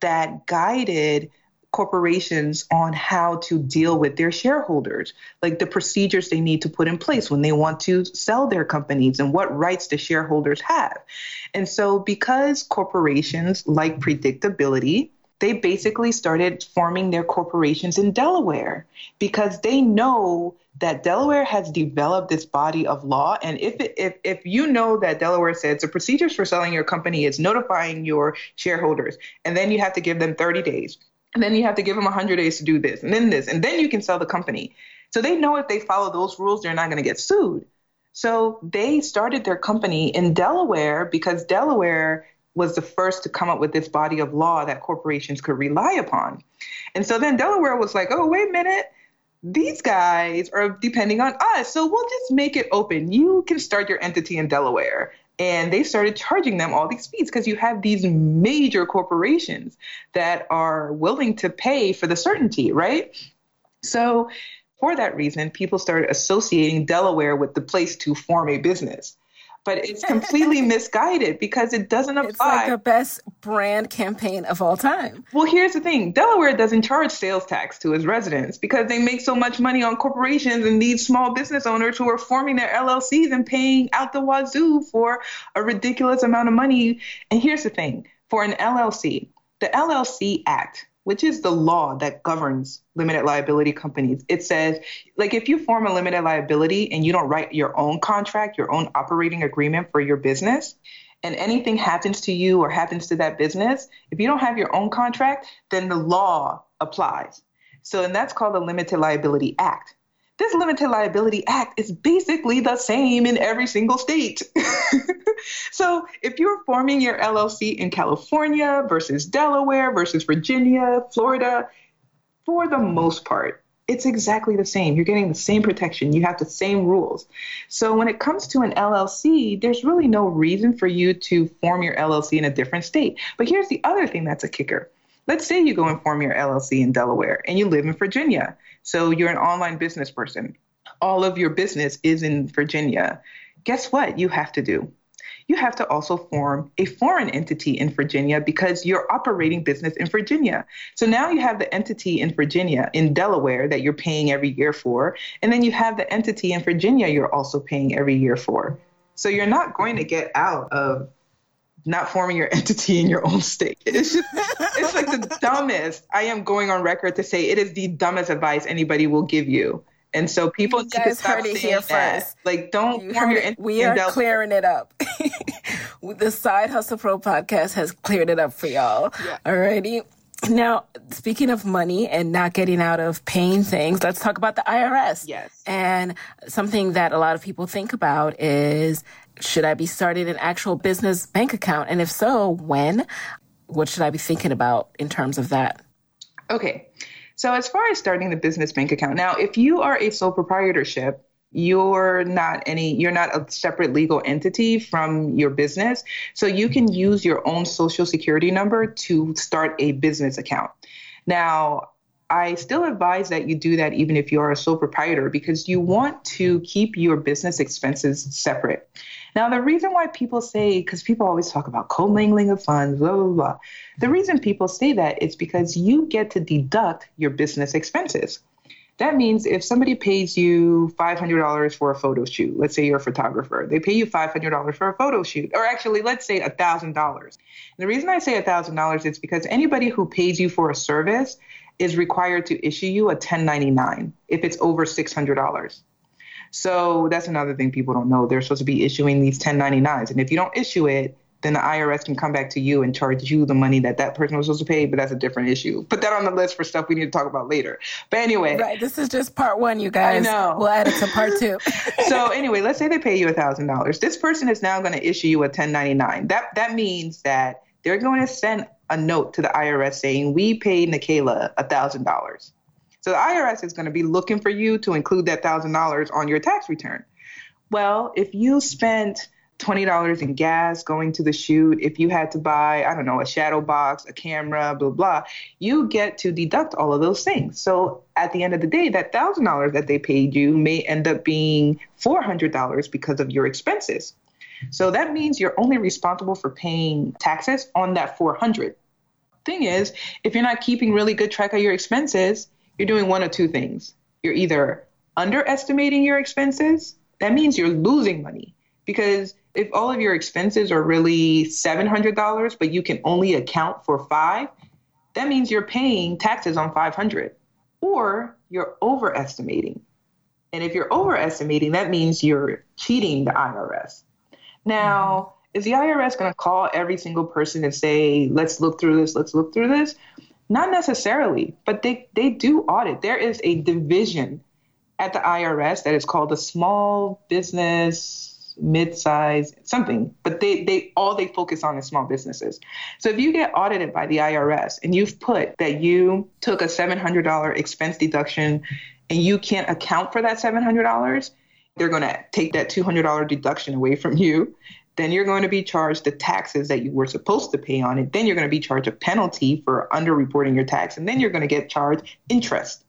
that guided corporations on how to deal with their shareholders, like the procedures they need to put in place when they want to sell their companies and what rights the shareholders have. And so, because corporations like predictability, they basically started forming their corporations in Delaware because they know that Delaware has developed this body of law. And if, it, if, if you know that Delaware says the procedures for selling your company is notifying your shareholders, and then you have to give them 30 days, and then you have to give them 100 days to do this, and then this, and then you can sell the company. So they know if they follow those rules, they're not going to get sued. So they started their company in Delaware because Delaware was the first to come up with this body of law that corporations could rely upon. And so then Delaware was like, oh, wait a minute. These guys are depending on us. So we'll just make it open. You can start your entity in Delaware and they started charging them all these fees because you have these major corporations that are willing to pay for the certainty, right? So, for that reason, people started associating Delaware with the place to form a business but it's completely misguided because it doesn't apply. It's like the best brand campaign of all time. Well, here's the thing Delaware doesn't charge sales tax to its residents because they make so much money on corporations and these small business owners who are forming their LLCs and paying out the wazoo for a ridiculous amount of money. And here's the thing for an LLC, the LLC Act which is the law that governs limited liability companies. It says, like, if you form a limited liability and you don't write your own contract, your own operating agreement for your business, and anything happens to you or happens to that business, if you don't have your own contract, then the law applies. So, and that's called the Limited Liability Act. This Limited Liability Act is basically the same in every single state. so if you're forming your LLC in California versus Delaware versus Virginia, Florida, for the most part, it's exactly the same. You're getting the same protection. You have the same rules. So when it comes to an LLC, there's really no reason for you to form your LLC in a different state. But here's the other thing that's a kicker. Let's say you go and form your LLC in Delaware and you live in Virginia. So you're an online business person. All of your business is in Virginia. Guess what you have to do? You have to also form a foreign entity in Virginia because you're operating business in Virginia. So now you have the entity in Virginia, in Delaware, that you're paying every year for. And then you have the entity in Virginia you're also paying every year for. So you're not going to get out of not forming your entity in your own state. It's just, it's like the dumbest. I am going on record to say it is the dumbest advice anybody will give you. And so people you guys heard it here that. first. Like, don't you form your entity. We are clearing it up. the Side Hustle Pro podcast has cleared it up for y'all. Yeah. Alrighty. Now, speaking of money and not getting out of paying things, let's talk about the IRS. Yes. And something that a lot of people think about is should I be starting an actual business bank account? And if so, when? What should I be thinking about in terms of that? Okay. So, as far as starting the business bank account, now, if you are a sole proprietorship, you're not any you're not a separate legal entity from your business so you can use your own social security number to start a business account now I still advise that you do that even if you are a sole proprietor because you want to keep your business expenses separate. Now, the reason why people say, because people always talk about commingling of funds, blah, blah, blah. The reason people say that is because you get to deduct your business expenses. That means if somebody pays you $500 for a photo shoot, let's say you're a photographer, they pay you $500 for a photo shoot, or actually, let's say $1,000. The reason I say $1,000 is because anybody who pays you for a service is required to issue you a 1099 if it's over $600. So that's another thing people don't know. They're supposed to be issuing these 1099s. And if you don't issue it, then the IRS can come back to you and charge you the money that that person was supposed to pay, but that's a different issue. Put that on the list for stuff we need to talk about later. But anyway. Right. This is just part one, you guys. I know. We'll add it to part two. so anyway, let's say they pay you $1,000. This person is now going to issue you a 1099. That, that means that they're going to send a note to the IRS saying, we paid Nicaila $1,000. So the IRS is going to be looking for you to include that $1,000 on your tax return. Well, if you spent $20 in gas going to the shoot, if you had to buy, I don't know, a shadow box, a camera, blah, blah, you get to deduct all of those things. So at the end of the day, that $1,000 that they paid you may end up being $400 because of your expenses. So that means you're only responsible for paying taxes on that 400. Thing is, if you're not keeping really good track of your expenses, you're doing one of two things. You're either underestimating your expenses, that means you're losing money because if all of your expenses are really $700 but you can only account for 5, that means you're paying taxes on 500 or you're overestimating. And if you're overestimating, that means you're cheating the IRS. Now, mm-hmm. is the IRS going to call every single person and say, let's look through this, let's look through this? Not necessarily, but they, they do audit. There is a division at the IRS that is called the Small Business mid-size something but they they all they focus on is small businesses so if you get audited by the irs and you've put that you took a $700 expense deduction and you can't account for that $700 they're going to take that $200 deduction away from you then you're going to be charged the taxes that you were supposed to pay on it. Then you're going to be charged a penalty for underreporting your tax, and then you're going to get charged interest.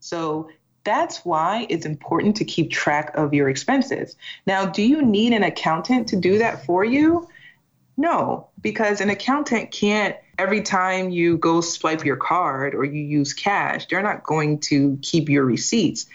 So that's why it's important to keep track of your expenses. Now, do you need an accountant to do that for you? No, because an accountant can't every time you go swipe your card or you use cash, they're not going to keep your receipts.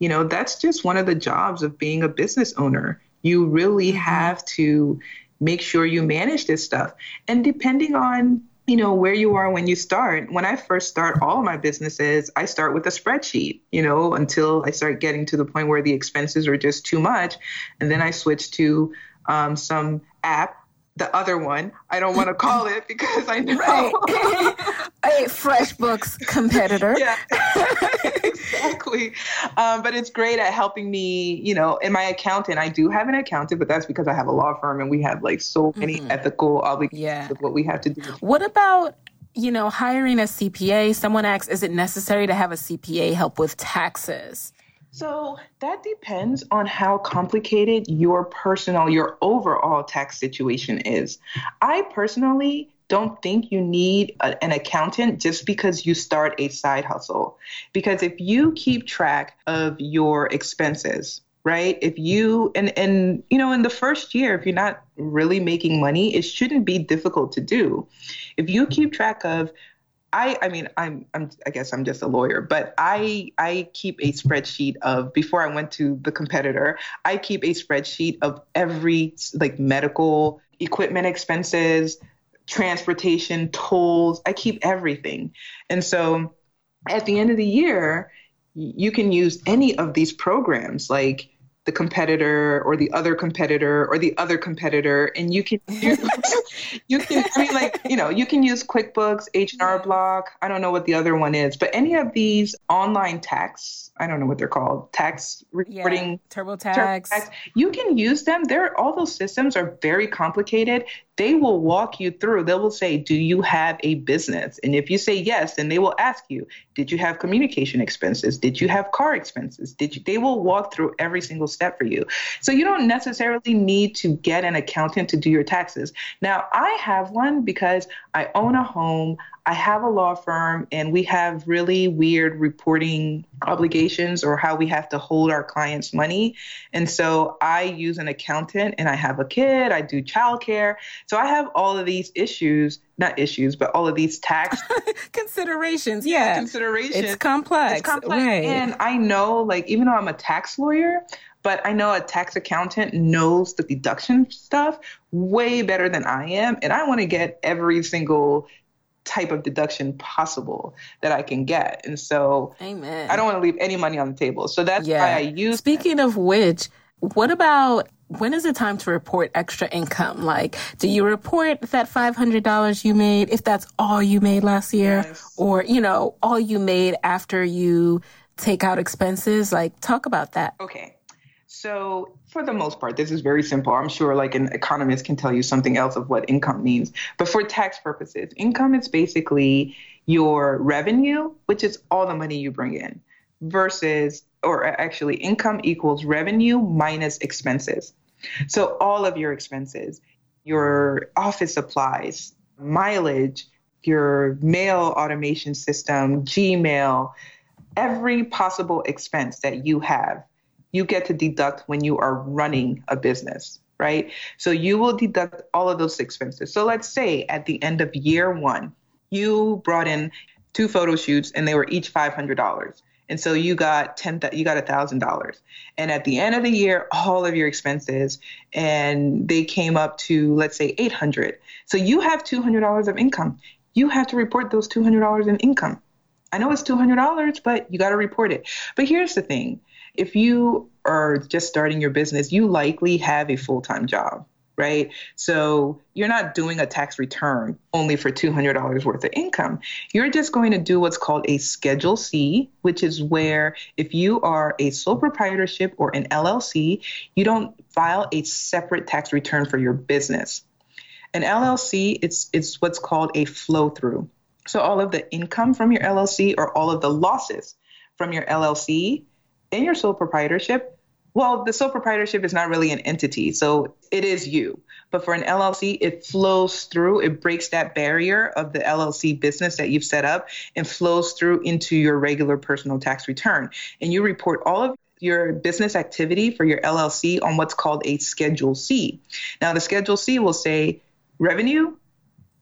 You know, that's just one of the jobs of being a business owner. You really mm-hmm. have to make sure you manage this stuff. And depending on you know where you are when you start when i first start all of my businesses i start with a spreadsheet you know until i start getting to the point where the expenses are just too much and then i switch to um, some app the other one. I don't want to call it because I know. Right. a FreshBooks competitor. Yeah, exactly. Um, but it's great at helping me, you know, in my accountant. I do have an accountant, but that's because I have a law firm and we have like so many mm-hmm. ethical obligations yeah. with what we have to do. What about you know, hiring a CPA, someone asks, is it necessary to have a CPA help with taxes? So that depends on how complicated your personal, your overall tax situation is. I personally don't think you need a, an accountant just because you start a side hustle. Because if you keep track of your expenses, right? If you and and you know in the first year if you're not really making money, it shouldn't be difficult to do. If you keep track of I, I mean, I'm, I'm, I guess I'm just a lawyer, but I, I keep a spreadsheet of before I went to the competitor. I keep a spreadsheet of every like medical equipment expenses, transportation, tolls. I keep everything. And so at the end of the year, you can use any of these programs like the competitor or the other competitor or the other competitor and you can use, you can i mean like you know you can use quickbooks h&r block. I don't know what the other one is but any of these online tax i don't know what they're called tax reporting yeah, TurboTax. TurboTax you can use them. They're all those systems are very complicated they will walk you through. They will say, Do you have a business? And if you say yes, then they will ask you, Did you have communication expenses? Did you have car expenses? Did you? They will walk through every single step for you. So you don't necessarily need to get an accountant to do your taxes. Now, I have one because I own a home. I have a law firm and we have really weird reporting obligations or how we have to hold our clients' money. And so I use an accountant and I have a kid, I do childcare. So I have all of these issues, not issues, but all of these tax considerations. Yeah. Considerations. It's complex. It's complex. Right. And I know, like, even though I'm a tax lawyer, but I know a tax accountant knows the deduction stuff way better than I am. And I want to get every single type of deduction possible that I can get. And so Amen. I don't want to leave any money on the table. So that's yeah. why I use Speaking of which, what about when is it time to report extra income? Like, do you report that $500 you made if that's all you made last year yes. or, you know, all you made after you take out expenses? Like, talk about that. Okay. So, for the most part, this is very simple. I'm sure like an economist can tell you something else of what income means. But for tax purposes, income is basically your revenue, which is all the money you bring in, versus, or actually, income equals revenue minus expenses. So, all of your expenses, your office supplies, mileage, your mail automation system, Gmail, every possible expense that you have you get to deduct when you are running a business, right? So you will deduct all of those expenses. So let's say at the end of year one, you brought in two photo shoots and they were each $500. And so you got ten, you got a thousand dollars. And at the end of the year, all of your expenses, and they came up to let's say eight hundred. So you have two hundred dollars of income. You have to report those two hundred dollars in income. I know it's two hundred dollars, but you got to report it. But here's the thing: if you are just starting your business, you likely have a full time job, right? So you're not doing a tax return only for $200 worth of income. You're just going to do what's called a Schedule C, which is where if you are a sole proprietorship or an LLC, you don't file a separate tax return for your business. An LLC, it's, it's what's called a flow through. So all of the income from your LLC or all of the losses from your LLC in your sole proprietorship, well, the sole proprietorship is not really an entity, so it is you. But for an LLC, it flows through, it breaks that barrier of the LLC business that you've set up and flows through into your regular personal tax return. And you report all of your business activity for your LLC on what's called a Schedule C. Now, the Schedule C will say revenue,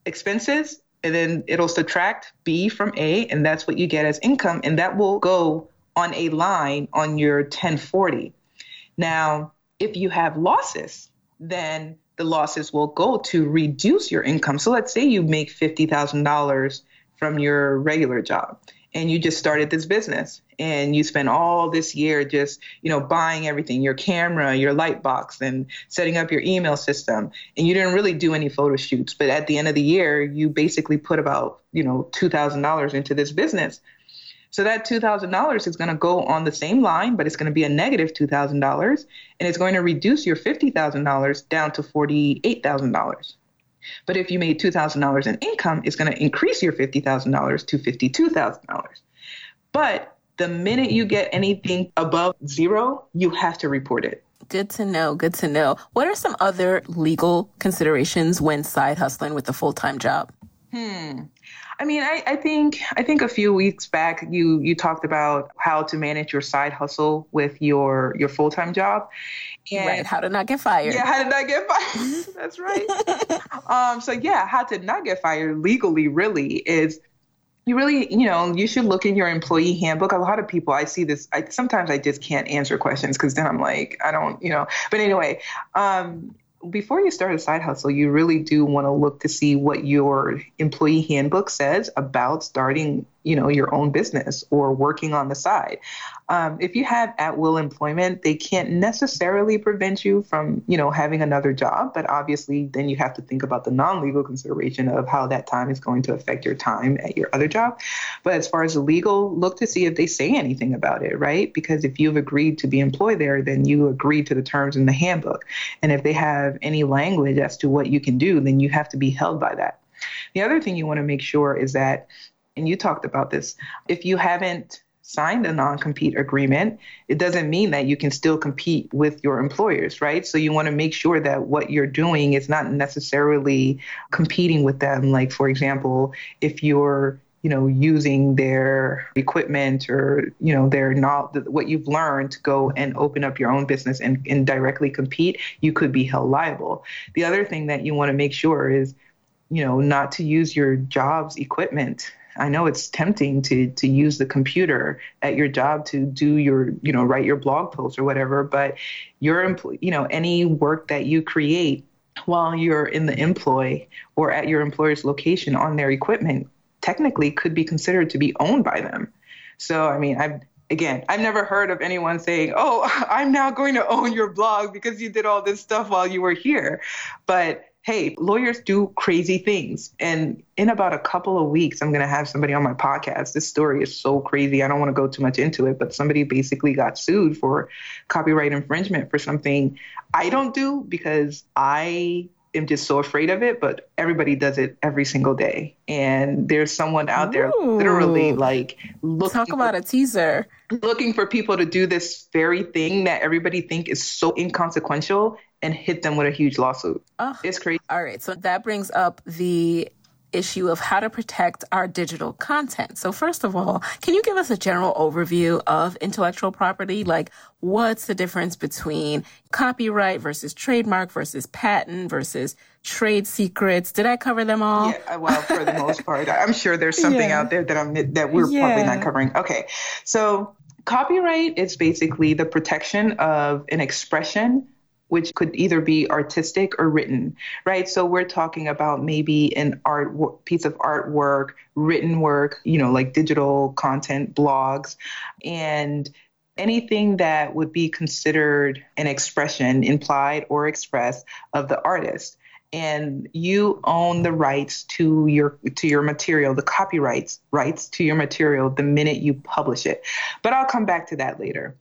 expenses, and then it'll subtract B from A, and that's what you get as income, and that will go on a line on your 1040. Now, if you have losses, then the losses will go to reduce your income. So let's say you make $50,000 from your regular job and you just started this business and you spent all this year just you know buying everything your camera your light box and setting up your email system and you didn't really do any photo shoots but at the end of the year you basically put about you know $2000 into this business so that $2,000 is going to go on the same line, but it's going to be a negative $2,000 and it's going to reduce your $50,000 down to $48,000. But if you made $2,000 in income, it's going to increase your $50,000 to $52,000. But the minute you get anything above zero, you have to report it. Good to know. Good to know. What are some other legal considerations when side hustling with a full time job? Hmm. I mean, I, I think I think a few weeks back you you talked about how to manage your side hustle with your your full time job. And right, how to not get fired. Yeah, how to not get fired. That's right. um, so yeah, how to not get fired legally really is you really, you know, you should look in your employee handbook. A lot of people, I see this. I sometimes I just can't answer questions because then I'm like, I don't, you know. But anyway, um, before you start a side hustle, you really do want to look to see what your employee handbook says about starting you know your own business or working on the side um, if you have at will employment they can't necessarily prevent you from you know having another job but obviously then you have to think about the non-legal consideration of how that time is going to affect your time at your other job. But as far as the legal look to see if they say anything about it right? Because if you've agreed to be employed there then you agree to the terms in the handbook. And if they have any language as to what you can do then you have to be held by that. The other thing you want to make sure is that and you talked about this, if you haven't signed a non compete agreement, it doesn't mean that you can still compete with your employers, right? So you want to make sure that what you're doing is not necessarily competing with them. Like, for example, if you're you know using their equipment or you know their not what you've learned to go and open up your own business and, and directly compete you could be held liable the other thing that you want to make sure is you know not to use your job's equipment I know it's tempting to to use the computer at your job to do your, you know, write your blog post or whatever, but your you know, any work that you create while you're in the employ or at your employer's location on their equipment technically could be considered to be owned by them. So, I mean, I've again, I've never heard of anyone saying, "Oh, I'm now going to own your blog because you did all this stuff while you were here." But hey, lawyers do crazy things. And in about a couple of weeks, I'm going to have somebody on my podcast. This story is so crazy. I don't want to go too much into it, but somebody basically got sued for copyright infringement for something I don't do because I am just so afraid of it, but everybody does it every single day. And there's someone out there Ooh. literally like looking talk about for, a teaser. Looking for people to do this very thing that everybody think is so inconsequential and hit them with a huge lawsuit. Oh, it's crazy. All right. So that brings up the issue of how to protect our digital content. So, first of all, can you give us a general overview of intellectual property? Like, what's the difference between copyright versus trademark versus patent versus trade secrets? Did I cover them all? Yeah, uh, well, for the most part, I'm sure there's something yeah. out there that I'm that we're yeah. probably not covering. Okay, so copyright is basically the protection of an expression which could either be artistic or written, right? So we're talking about maybe an art piece of artwork, written work, you know, like digital content, blogs, and anything that would be considered an expression, implied or expressed, of the artist and you own the rights to your to your material the copyrights rights to your material the minute you publish it but i'll come back to that later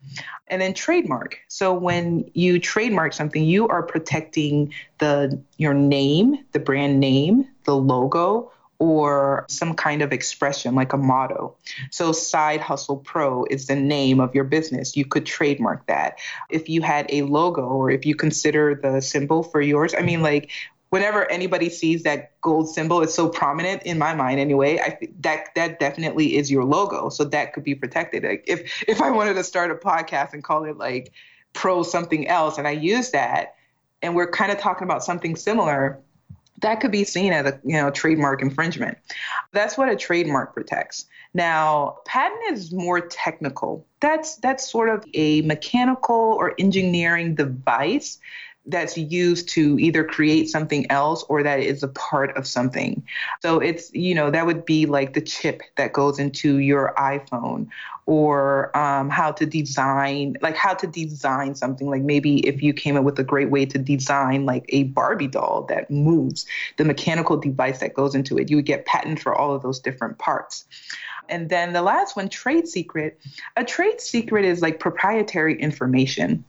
and then trademark so when you trademark something you are protecting the your name the brand name the logo or some kind of expression like a motto. So, Side Hustle Pro is the name of your business. You could trademark that. If you had a logo or if you consider the symbol for yours, I mean, like whenever anybody sees that gold symbol, it's so prominent in my mind anyway. I that that definitely is your logo, so that could be protected. Like if if I wanted to start a podcast and call it like pro something else, and I use that, and we're kind of talking about something similar, that could be seen as a you know trademark infringement. That's what a trademark protects. Now, patent is more technical. That's that's sort of a mechanical or engineering device that's used to either create something else or that is a part of something. So it's, you know, that would be like the chip that goes into your iPhone or um, how to design, like how to design something. Like maybe if you came up with a great way to design like a Barbie doll that moves, the mechanical device that goes into it, you would get patent for all of those different parts. And then the last one, trade secret. A trade secret is like proprietary information.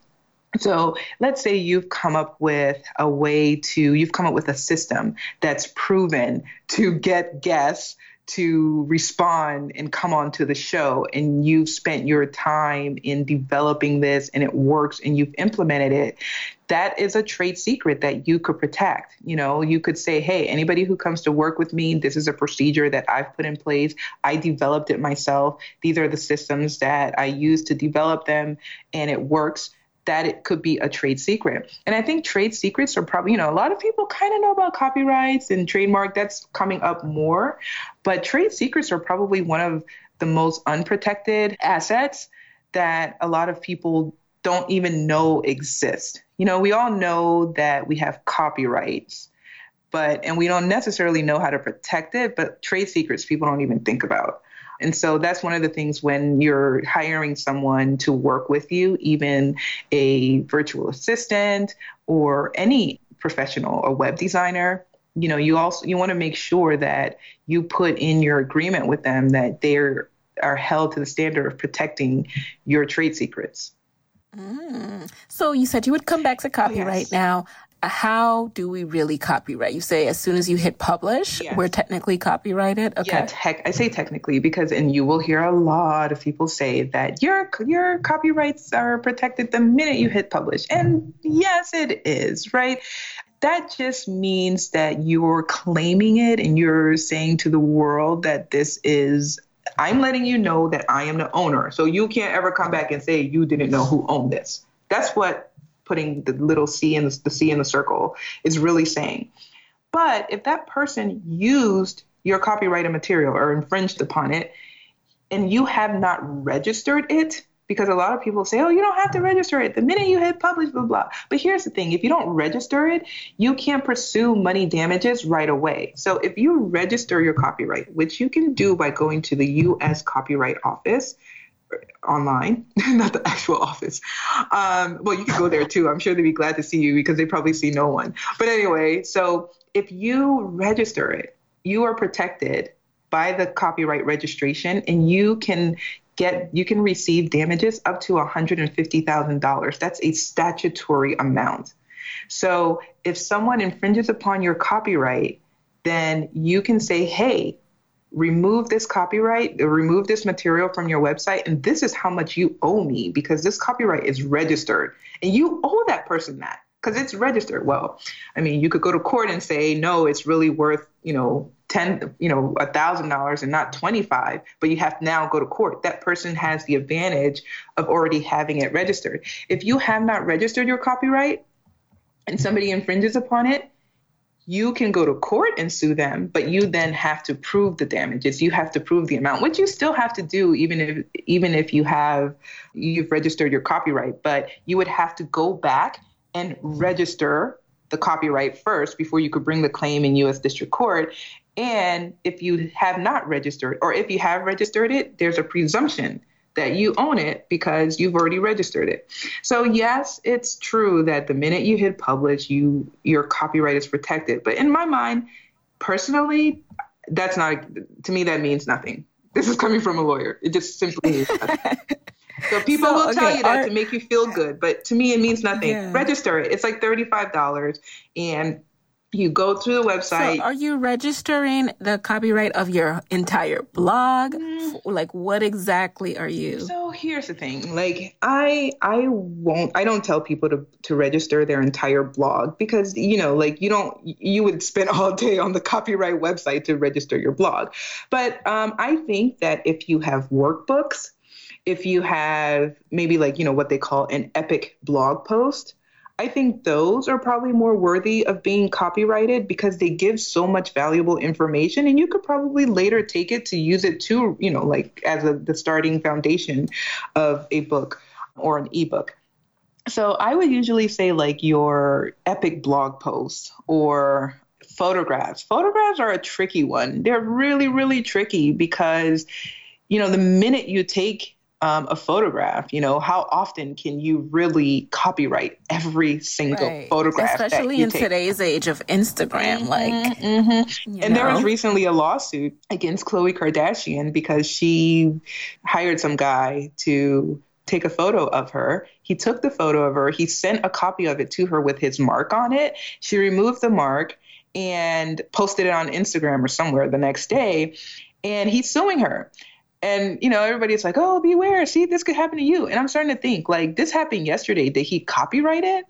So let's say you've come up with a way to, you've come up with a system that's proven to get guests to respond and come onto the show and you've spent your time in developing this and it works and you've implemented it that is a trade secret that you could protect. You know you could say hey anybody who comes to work with me this is a procedure that i've put in place. I developed it myself. These are the systems that i use to develop them and it works that it could be a trade secret. And I think trade secrets are probably, you know, a lot of people kind of know about copyrights and trademark. That's coming up more. But trade secrets are probably one of the most unprotected assets that a lot of people don't even know exist. you know, we all know that we have copyrights, but, and we don't necessarily know how to protect it, but trade secrets people don't even think about. And so that's one of the things when you're hiring someone to work with you, even a virtual assistant or any professional, a web designer, you know, you also you want to make sure that you put in your agreement with them that they're are held to the standard of protecting your trade secrets. Mm. So you said you would come back to copyright yes. now. How do we really copyright? You say as soon as you hit publish, yes. we're technically copyrighted. Okay. Yeah, tech, I say technically because, and you will hear a lot of people say that your your copyrights are protected the minute you hit publish, and yes, it is right that just means that you're claiming it and you're saying to the world that this is I'm letting you know that I am the owner. So you can't ever come back and say you didn't know who owned this. That's what putting the little C in the, the C in the circle is really saying. But if that person used your copyrighted material or infringed upon it and you have not registered it, because a lot of people say, oh, you don't have to register it the minute you hit publish, blah, blah. But here's the thing if you don't register it, you can't pursue money damages right away. So if you register your copyright, which you can do by going to the US Copyright Office, online, not the actual office. Um, well, you can go there too. I'm sure they'd be glad to see you because they probably see no one. But anyway, so if you register it, you are protected by the copyright registration and you can get you can receive damages up to $150,000. That's a statutory amount. So if someone infringes upon your copyright, then you can say, "Hey, remove this copyright, remove this material from your website, and this is how much you owe me because this copyright is registered, and you owe that person that." because it's registered. Well, I mean, you could go to court and say, no, it's really worth, you know, ten, you know, a thousand dollars and not twenty five, but you have to now go to court. That person has the advantage of already having it registered. If you have not registered your copyright and somebody infringes upon it, you can go to court and sue them, but you then have to prove the damages. You have to prove the amount, which you still have to do even if even if you have you've registered your copyright, but you would have to go back and register the copyright first before you could bring the claim in US District Court. And if you have not registered, or if you have registered it, there's a presumption that you own it because you've already registered it. So yes, it's true that the minute you hit publish, you your copyright is protected. But in my mind, personally, that's not to me that means nothing. This is coming from a lawyer. It just simply means nothing. So people so, will tell okay, you that to make you feel good, but to me it means nothing. Yeah. Register it. It's like thirty-five dollars, and you go through the website. So are you registering the copyright of your entire blog? Mm. Like what exactly are you? So here's the thing. Like I I won't I don't tell people to to register their entire blog because you know, like you don't you would spend all day on the copyright website to register your blog. But um, I think that if you have workbooks if you have maybe like, you know, what they call an epic blog post, I think those are probably more worthy of being copyrighted because they give so much valuable information and you could probably later take it to use it to, you know, like as a, the starting foundation of a book or an ebook. So I would usually say like your epic blog posts or photographs. Photographs are a tricky one. They're really, really tricky because, you know, the minute you take um, a photograph. You know, how often can you really copyright every single right. photograph? Especially in take? today's age of Instagram. Mm-hmm, like, mm-hmm. and know? there was recently a lawsuit against Khloe Kardashian because she hired some guy to take a photo of her. He took the photo of her. He sent a copy of it to her with his mark on it. She removed the mark and posted it on Instagram or somewhere the next day. And he's suing her. And you know, everybody's like, "Oh, beware! See, this could happen to you." And I'm starting to think, like, this happened yesterday. Did he copyright it?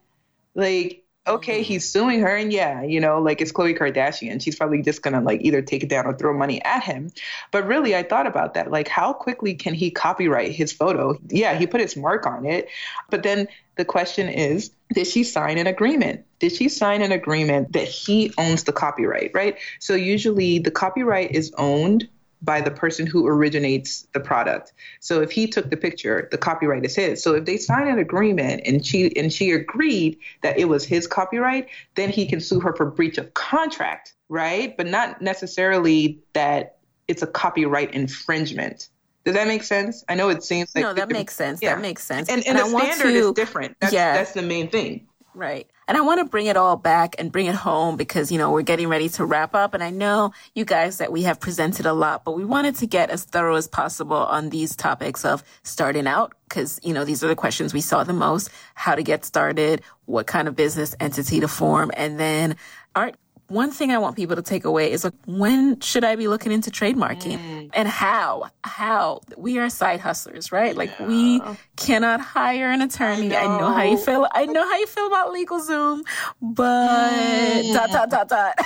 Like, okay, mm-hmm. he's suing her, and yeah, you know, like it's Khloe Kardashian. She's probably just gonna like either take it down or throw money at him. But really, I thought about that. Like, how quickly can he copyright his photo? Yeah, he put his mark on it, but then the question is, did she sign an agreement? Did she sign an agreement that he owns the copyright? Right. So usually, the copyright is owned by the person who originates the product. So if he took the picture, the copyright is his. So if they sign an agreement and she and she agreed that it was his copyright, then he can sue her for breach of contract, right? But not necessarily that it's a copyright infringement. Does that make sense? I know it seems like no, that makes sense. Yeah. That makes sense. And, and, and the standard to, is different. That's, yeah. that's the main thing. Right. And I want to bring it all back and bring it home because, you know, we're getting ready to wrap up. And I know you guys that we have presented a lot, but we wanted to get as thorough as possible on these topics of starting out because, you know, these are the questions we saw the most. How to get started, what kind of business entity to form, and then, right, one thing I want people to take away is like, when should I be looking into trademarking mm. and how? How? We are side hustlers, right? Yeah. Like we cannot hire an attorney. I know. I know. how you feel. I know how you feel about LegalZoom, but mm. dot, dot, dot, dot.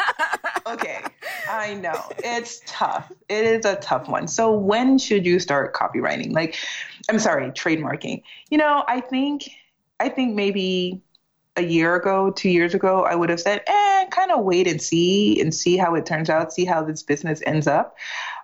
okay. I know. It's tough. It is a tough one. So when should you start copywriting? Like, I'm sorry, trademarking. You know, I think, I think maybe a year ago, two years ago, I would have said, eh, kind of wait and see and see how it turns out, see how this business ends up.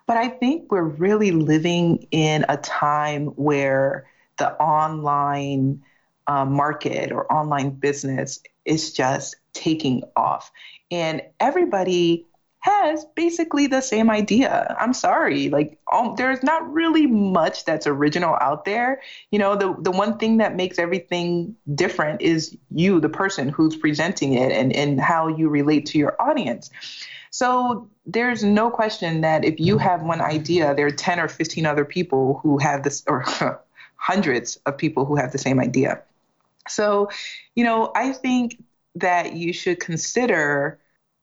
But I think we're really living in a time where the online uh, market or online business is just taking off. And everybody has basically the same idea. I'm sorry, like um, there's not really much that's original out there. You know, the the one thing that makes everything different is you, the person who's presenting it, and and how you relate to your audience. So there's no question that if you have one idea, there are 10 or 15 other people who have this, or hundreds of people who have the same idea. So, you know, I think that you should consider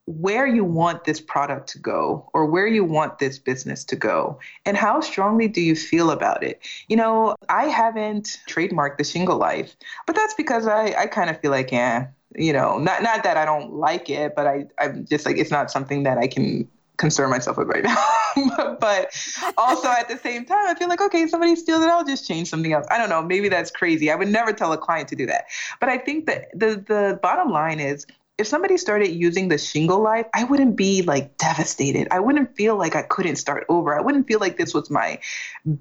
where you want this product to go or where you want this business to go and how strongly do you feel about it you know i haven't trademarked the shingle life but that's because i, I kind of feel like yeah you know not not that i don't like it but i i'm just like it's not something that i can concern myself with right now. but also at the same time, I feel like, okay, somebody steals it, I'll just change something else. I don't know. Maybe that's crazy. I would never tell a client to do that. But I think that the the bottom line is if somebody started using the shingle life, I wouldn't be like devastated. I wouldn't feel like I couldn't start over. I wouldn't feel like this was my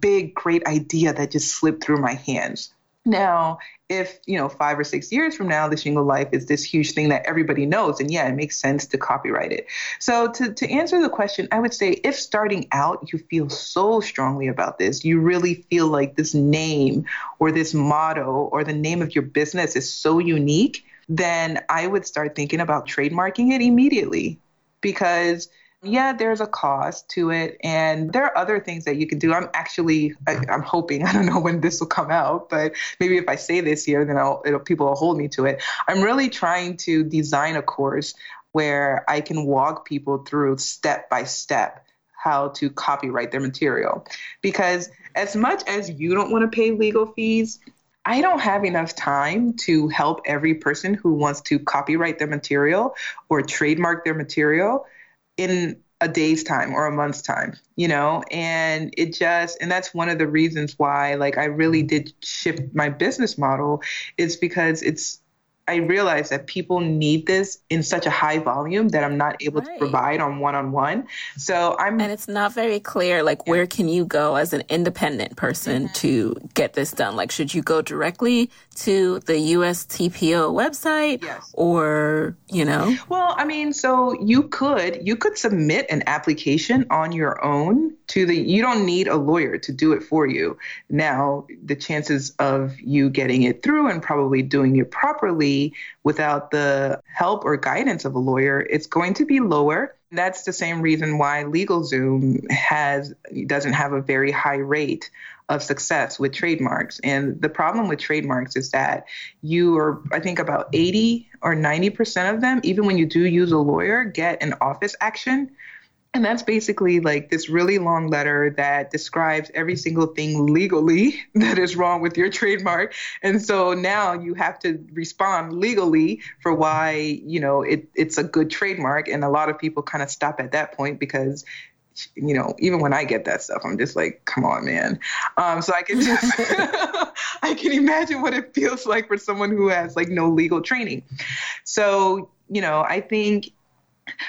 big, great idea that just slipped through my hands. Now, if, you know, five or six years from now, the shingle life is this huge thing that everybody knows, and yeah, it makes sense to copyright it. So, to, to answer the question, I would say if starting out you feel so strongly about this, you really feel like this name or this motto or the name of your business is so unique, then I would start thinking about trademarking it immediately because yeah there's a cost to it and there are other things that you can do. I'm actually I, am hoping i don't know when this will come out but maybe if i say this here then I'll, people will hold me to it. I'm really trying to design a course where i can walk people through step by step how to copyright their material. Because as much as you don't want to pay legal fees I don't have enough time to help every person who wants to copyright their material or trademark their material in a day's time or a month's time, you know? And it just, and that's one of the reasons why, like, I really mm-hmm. did shift my business model is because it's, I realize that people need this in such a high volume that I'm not able right. to provide on one on one. So I'm And it's not very clear like yeah. where can you go as an independent person mm-hmm. to get this done? Like should you go directly to the USTPO website yes. or, you know? Well, I mean, so you could you could submit an application on your own to the you don't need a lawyer to do it for you. Now, the chances of you getting it through and probably doing it properly without the help or guidance of a lawyer, it's going to be lower. That's the same reason why LegalZoom has doesn't have a very high rate of success with trademarks. And the problem with trademarks is that you are, I think, about 80 or 90% of them, even when you do use a lawyer, get an office action and that's basically like this really long letter that describes every single thing legally that is wrong with your trademark. And so now you have to respond legally for why, you know, it, it's a good trademark. And a lot of people kind of stop at that point because you know, even when I get that stuff, I'm just like, come on, man. Um, so I can just, I can imagine what it feels like for someone who has like no legal training. So, you know, I think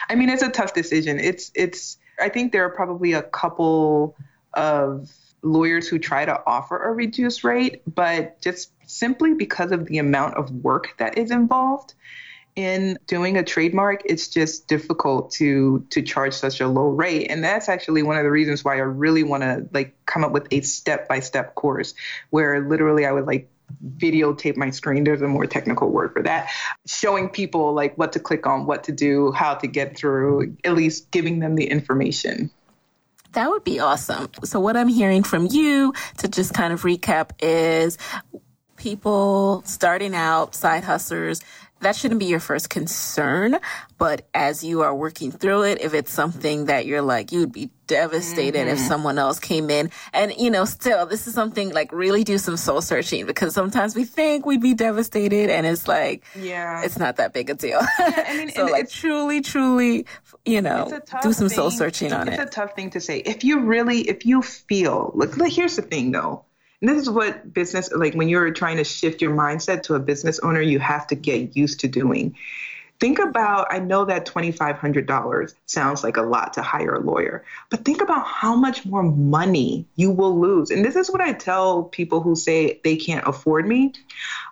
I mean, it's a tough decision. It's it's I think there are probably a couple of lawyers who try to offer a reduced rate, but just simply because of the amount of work that is involved in doing a trademark, it's just difficult to to charge such a low rate. And that's actually one of the reasons why I really want to like come up with a step-by-step course where literally I would like videotape my screen. There's a more technical word for that. Showing people like what to click on, what to do, how to get through, at least giving them the information. That would be awesome. So, what I'm hearing from you to just kind of recap is people starting out, side hustlers, that shouldn't be your first concern. But as you are working through it, if it's something that you're like, you'd be devastated mm-hmm. if someone else came in. And, you know, still, this is something like really do some soul searching because sometimes we think we'd be devastated and it's like, yeah, it's not that big a deal. Yeah, I mean, so like truly, truly, you know, do some thing. soul searching on it's it. It's a tough thing to say. If you really, if you feel, look here's the thing though and this is what business, like when you're trying to shift your mindset to a business owner, you have to get used to doing. Think about, I know that $2,500 sounds like a lot to hire a lawyer, but think about how much more money you will lose. And this is what I tell people who say they can't afford me.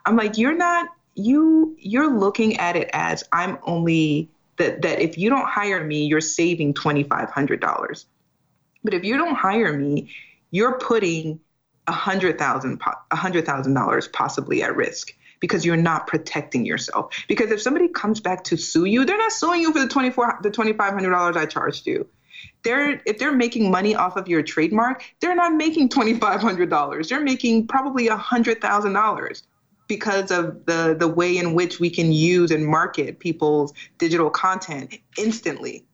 I'm like, you're not, you, you're looking at it as I'm only, that, that if you don't hire me, you're saving $2,500. But if you don't hire me, you're putting a hundred thousand a hundred thousand dollars possibly at risk because you're not protecting yourself. Because if somebody comes back to sue you, they're not suing you for the twenty four the twenty five hundred dollars I charged you. They're if they're making money off of your trademark, they're not making twenty five hundred dollars. They're making probably a hundred thousand dollars because of the the way in which we can use and market people's digital content instantly.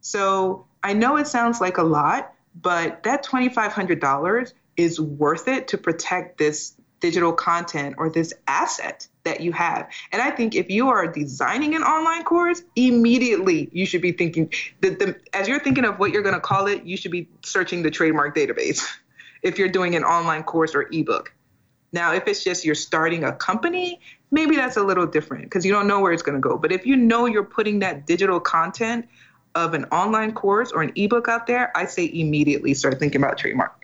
So I know it sounds like a lot, but that twenty five hundred dollars is worth it to protect this digital content or this asset that you have. And I think if you are designing an online course, immediately you should be thinking that as you're thinking of what you're going to call it, you should be searching the trademark database if you're doing an online course or ebook. Now, if it's just you're starting a company, maybe that's a little different because you don't know where it's going to go. But if you know you're putting that digital content of an online course or an ebook out there, I say immediately start thinking about trademark.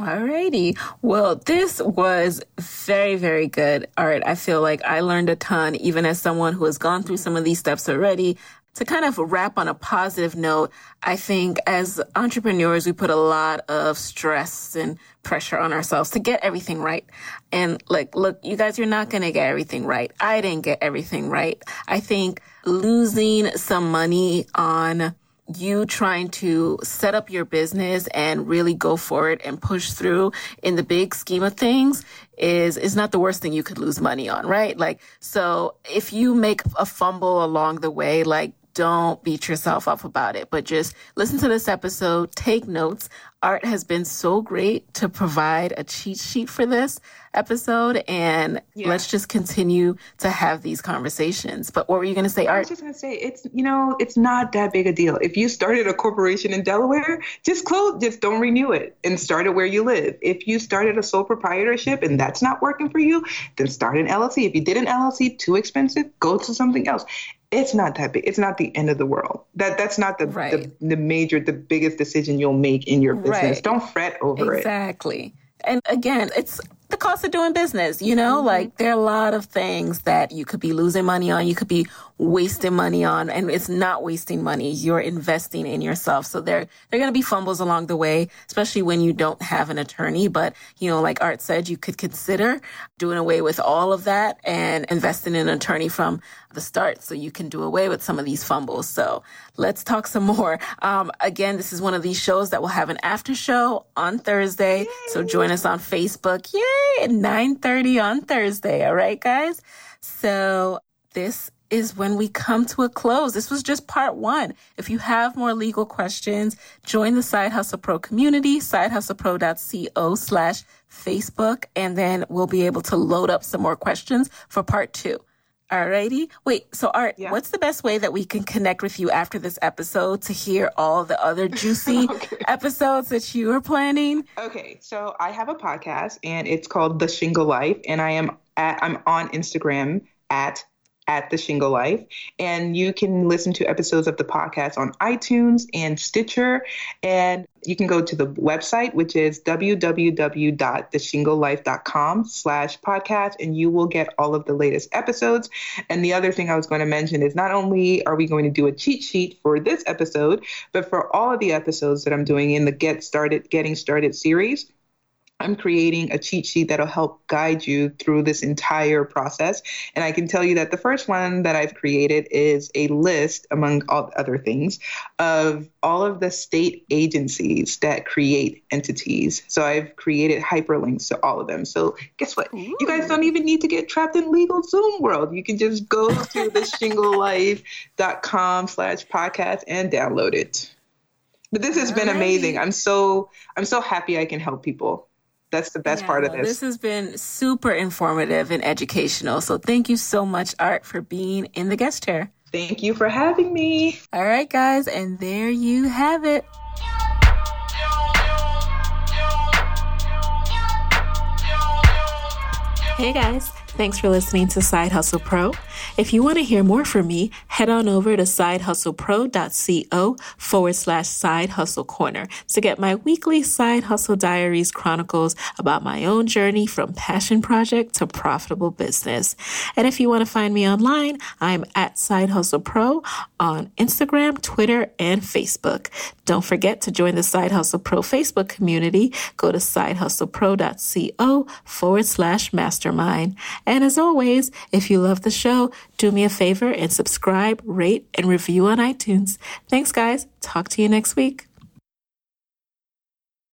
Alrighty. Well, this was very, very good. Right. I feel like I learned a ton, even as someone who has gone through some of these steps already. To kind of wrap on a positive note, I think as entrepreneurs, we put a lot of stress and pressure on ourselves to get everything right. And like, look, you guys, you're not going to get everything right. I didn't get everything right. I think losing some money on you trying to set up your business and really go for it and push through in the big scheme of things is is not the worst thing you could lose money on, right? Like so if you make a fumble along the way, like don't beat yourself up about it, but just listen to this episode, take notes. Art has been so great to provide a cheat sheet for this episode, and yeah. let's just continue to have these conversations. But what were you going to say, Art? I was just going to say it's you know it's not that big a deal. If you started a corporation in Delaware, just close, just don't renew it, and start it where you live. If you started a sole proprietorship and that's not working for you, then start an LLC. If you did an LLC, too expensive, go to something else it's not that big. It's not the end of the world. That that's not the right. the, the, major, the biggest decision you'll make in your business. Right. Don't fret over exactly. it. Exactly. And again, it's the cost of doing business, you know? Mm-hmm. Like there are a lot of things that you could be losing money on, you could be wasting money on, and it's not wasting money. You're investing in yourself. So there there are gonna be fumbles along the way, especially when you don't have an attorney. But, you know, like Art said, you could consider doing away with all of that and investing in an attorney from the start so you can do away with some of these fumbles. So let's talk some more. Um, again, this is one of these shows that will have an after show on Thursday. Yay. So join us on Facebook. Yay! at 9.30 on Thursday. All right, guys? So this is when we come to a close. This was just part one. If you have more legal questions, join the Side Hustle Pro community, sidehustlepro.co slash Facebook, and then we'll be able to load up some more questions for part two. Alrighty. Wait, so Art, yeah. what's the best way that we can connect with you after this episode to hear all the other juicy okay. episodes that you are planning? Okay, so I have a podcast and it's called The Shingle Life, and I am at I'm on Instagram at at The Shingle Life. And you can listen to episodes of the podcast on iTunes and Stitcher. And you can go to the website, which is www.theshinglelife.com slash podcast, and you will get all of the latest episodes. And the other thing I was going to mention is not only are we going to do a cheat sheet for this episode, but for all of the episodes that I'm doing in the Get Started, Getting Started series, I'm creating a cheat sheet that'll help guide you through this entire process. And I can tell you that the first one that I've created is a list, among all the other things, of all of the state agencies that create entities. So I've created hyperlinks to all of them. So guess what? Ooh. You guys don't even need to get trapped in LegalZoom world. You can just go to the shinglelife.com slash podcast and download it. But this has been amazing. I'm so I'm so happy I can help people that's the best yeah, part of this. This has been super informative and educational. So thank you so much, Art, for being in the guest chair. Thank you for having me. All right, guys, and there you have it. Hey guys, thanks for listening to Side Hustle Pro. If you want to hear more from me, head on over to sidehustlepro.co forward slash side hustle corner to get my weekly side hustle diaries chronicles about my own journey from passion project to profitable business. And if you want to find me online, I'm at Side Hustle Pro on Instagram, Twitter, and Facebook. Don't forget to join the Side Hustle Pro Facebook community. Go to sidehustlepro.co forward slash mastermind. And as always, if you love the show, do me a favor and subscribe, rate, and review on iTunes. Thanks, guys. Talk to you next week.